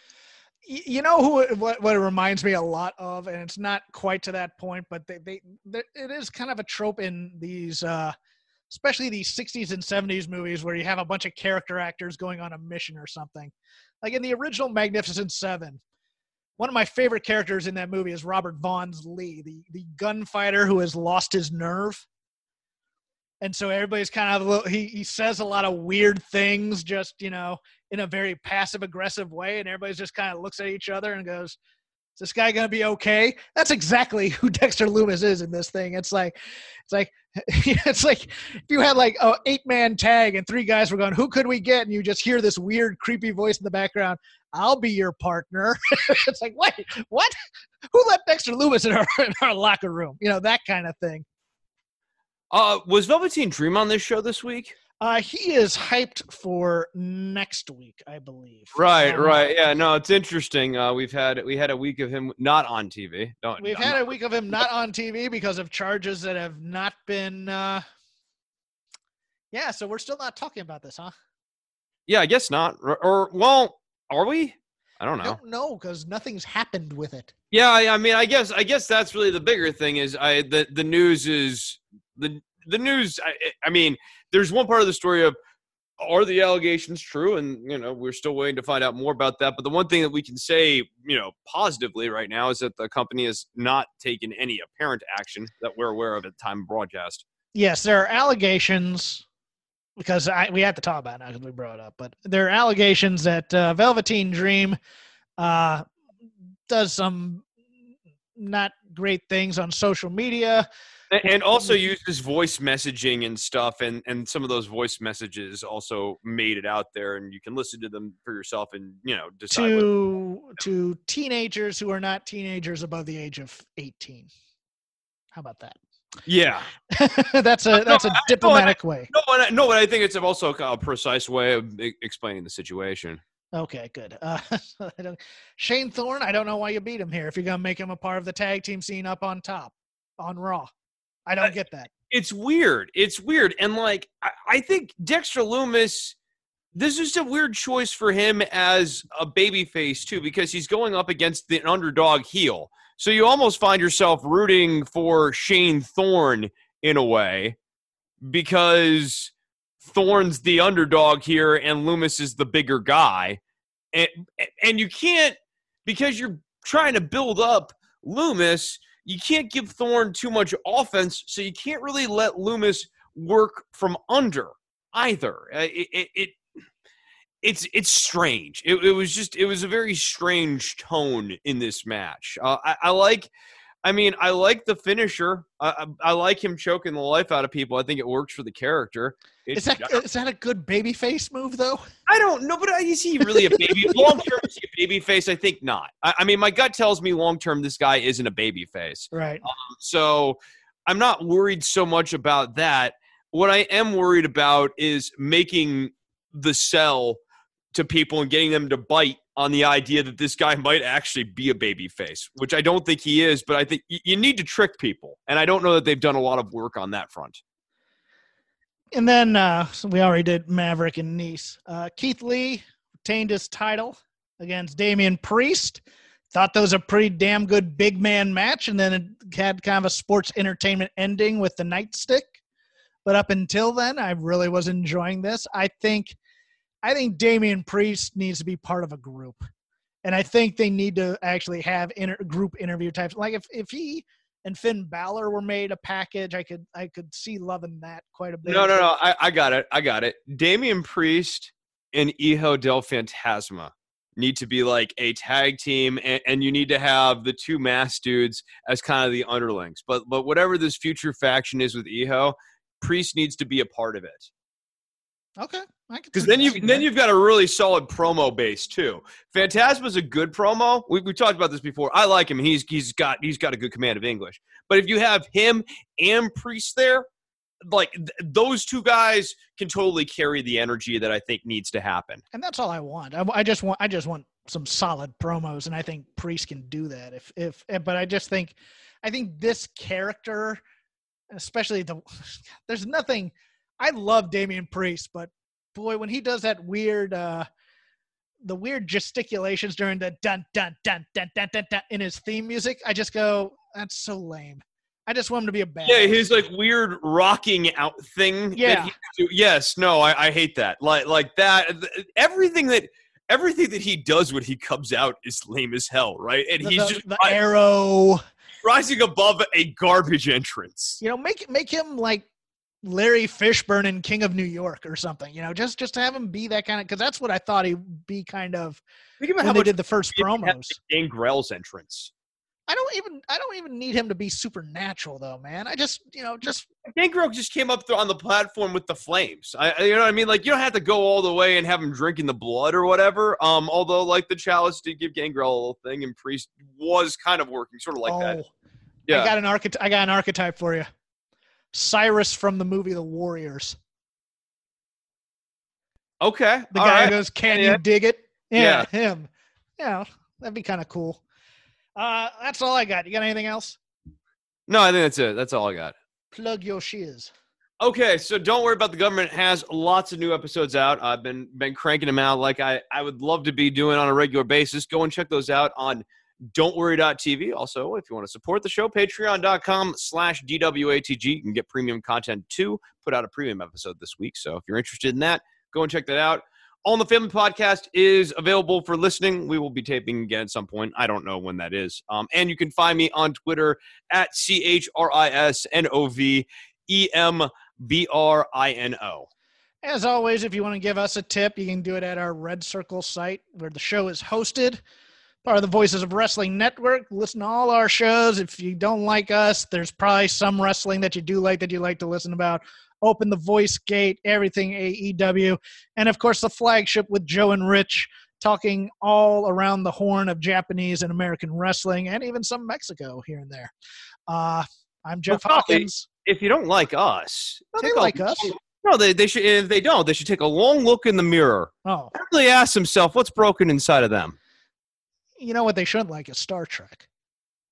You know who what, what it reminds me a lot of and it's not quite to that point but they, they, they it is kind of a trope in these uh especially these 60s and 70s movies where you have a bunch of character actors going on a mission or something. Like in the original Magnificent Seven, one of my favorite characters in that movie is Robert Vaughn's Lee, the, the gunfighter who has lost his nerve. And so everybody's kind of little, he, he says a lot of weird things, just, you know, in a very passive aggressive way. And everybody's just kind of looks at each other and goes, is this guy gonna be okay? That's exactly [laughs] who Dexter Lumis is in this thing. It's like, it's like, [laughs] it's like if you had like a eight man tag and three guys were going, who could we get? And you just hear this weird, creepy voice in the background. I'll be your partner. [laughs] it's like, wait, what? Who let Dexter Lumis in our in our locker room? You know that kind of thing. Uh, was Velveteen Dream on this show this week? Uh, he is hyped for next week, I believe. Right, right. Yeah, no, it's interesting. Uh, we've had we had a week of him not on TV. Don't, We've I'm had not- a week of him not on TV because of charges that have not been. Uh, yeah, so we're still not talking about this, huh? Yeah, I guess not. Or, or well, are we? I don't know. I don't know because nothing's happened with it. Yeah, I, I mean, I guess I guess that's really the bigger thing is I the the news is the the news. I, I mean, there's one part of the story of are the allegations true, and you know we're still waiting to find out more about that. But the one thing that we can say, you know, positively right now is that the company has not taken any apparent action that we're aware of at the time of broadcast. Yes, there are allegations because I, we have to talk about it now because we brought it up. But there are allegations that uh, Velveteen Dream uh, does some not great things on social media. And also uses voice messaging and stuff, and and some of those voice messages also made it out there, and you can listen to them for yourself, and you know decide. to to teenagers who are not teenagers above the age of 18 how about that? Yeah, [laughs] that's a that's a diplomatic way. no, I, no, but I think. It's also a precise way of explaining the situation. okay good. Uh, [laughs] shane thorne i don't know why you beat him here if you're gonna make him a part of the tag team scene up on top on raw i don't get that It's weird. It's weird, and like I, I think Dexter Lumis. This is a weird choice for him as a babyface too, because he's going up against the underdog heel. So you almost find yourself rooting for Shane Thorne in a way, because Thorne's the underdog here and Lumis is the bigger guy. And and you can't because you're trying to build up Lumis, you can't give Thorne too much offense, so you can't really let Lumis work from under either. Uh, It, it, it it's it's strange. It, it was just it was a very strange tone in this match. Uh, I, I like. I mean, I like the finisher. I, I, I like him choking the life out of people. I think it works for the character. It, is that is that a good baby face move though I don't know, but is he really a baby? [laughs] long term, is he a baby face? I think not. I, I mean, my gut tells me long term, this guy isn't a baby face. right um, So I'm not worried so much about that. What I am worried about is making the sell to people and getting them to bite on the idea that this guy might actually be a baby face, which I don't think he is, but I think you need to trick people. And I don't know that they've done a lot of work on that front. And then uh, so we already did Maverick and Nese. Uh, Keith Lee retained his title against Damian Priest. Thought that was a pretty damn good big man match, and then it had kind of a sports entertainment ending with the nightstick. But up until then, I really was enjoying this. I think, I think Damian Priest needs to be part of a group, and I think they need to actually have inter- group interview types. Like if if he and Finn Balor were made a package, I could I could see loving that quite a bit. No, no, no. I, I got it. I got it. Damian Priest and Hijo del Fantasma need to be like a tag team, and, and you need to have the two mass dudes as kind of the underlings. But but whatever this future faction is with Hijo Priest needs to be a part of it. Okay, Because then you then you've got a really solid promo base too. Fantasma's a good promo. We we talked about this before. I like him. He's he's got he's got a good command of English. But if you have him and Priest there, like th- those two guys can totally carry the energy that I think needs to happen. and that's all I want. I, I just want I just want some solid promos, and I think Priest can do that. If if eh, but I just think I think this character, especially the [sighs] there's nothing. I love Damian Priest, but boy, when he does that weird. uh the weird gesticulations during the dun dun dun dun dun dun dun in his theme music, I just go, that's so lame. I just want him to be a bad. Yeah, his like weird rocking out thing. that Yeah. yes. No, I, I hate that. Like like that. th- Everything that everything that he does when he comes out is lame as hell, right? And the, he's the- just the ri- arrow. rising above a garbage entrance. You know, make make him like Larry Fishburne in King of New York or something. You know, just just to have him be that kind of because that's what I thought he'd be kind of Think about when how they did the first he had promos. Gangrel's entrance. I don't even I don't even need him to be supernatural though, man. I just you know just Gangrel just came up on the platform with the flames. I, I- you know what I mean? Like you don't have to go all the way and have him drinking the blood or whatever. Um, although like the chalice did give Gangrel a little thing, and Priest was kind of working sort of like oh, that. I got an archetype. I got an archetype for you. Cyrus from the movie The Warriors. okay. The all guy right. goes, "Can Yeah. you dig it?" Yeah, Yeah. him. Yeah, that'd be kind of cool. Uh, that's all I got. You got anything else? No, I think that's it. That's all I got. Plug your shiz. Okay, so don't worry about the government. It has lots of new episodes out. I've been been cranking them out like I, I would love to be doing on a regular basis. Go and check those out on don'tworry.tv. Also, if you want to support the show, patreon.com slash DWATG. You can get premium content too. Put out a premium episode this week. So if you're interested in that, go and check that out. On the Family Podcast is available for listening. We will be taping again at some point. I don't know when that is. Um, and you can find me on Twitter at C H R I S N O V E M B R I N O. As always, if you want to give us a tip, you can do it at our Red Circle site where the show is hosted. Part of the Voices of Wrestling Network. Listen to all our shows. If you don't like us, there's probably some wrestling that you do like that you like to listen about. Open the Voice Gate, everything AEW, and of course the flagship with Joe and Rich talking all around the horn of Japanese and American wrestling, and even some Mexico here and there. Uh, I'm Jeff Well, Hawkins. If you don't like us, No, they like us. No, they, they should. If they don't, they should take a long look in the mirror. Oh, Really ask themselves what's broken inside of them. You know what they shouldn't like is Star Trek.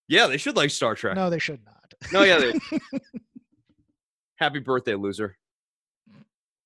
Yeah, they should like Star Trek. No, they should not. No, yeah. They, [laughs] happy birthday, loser.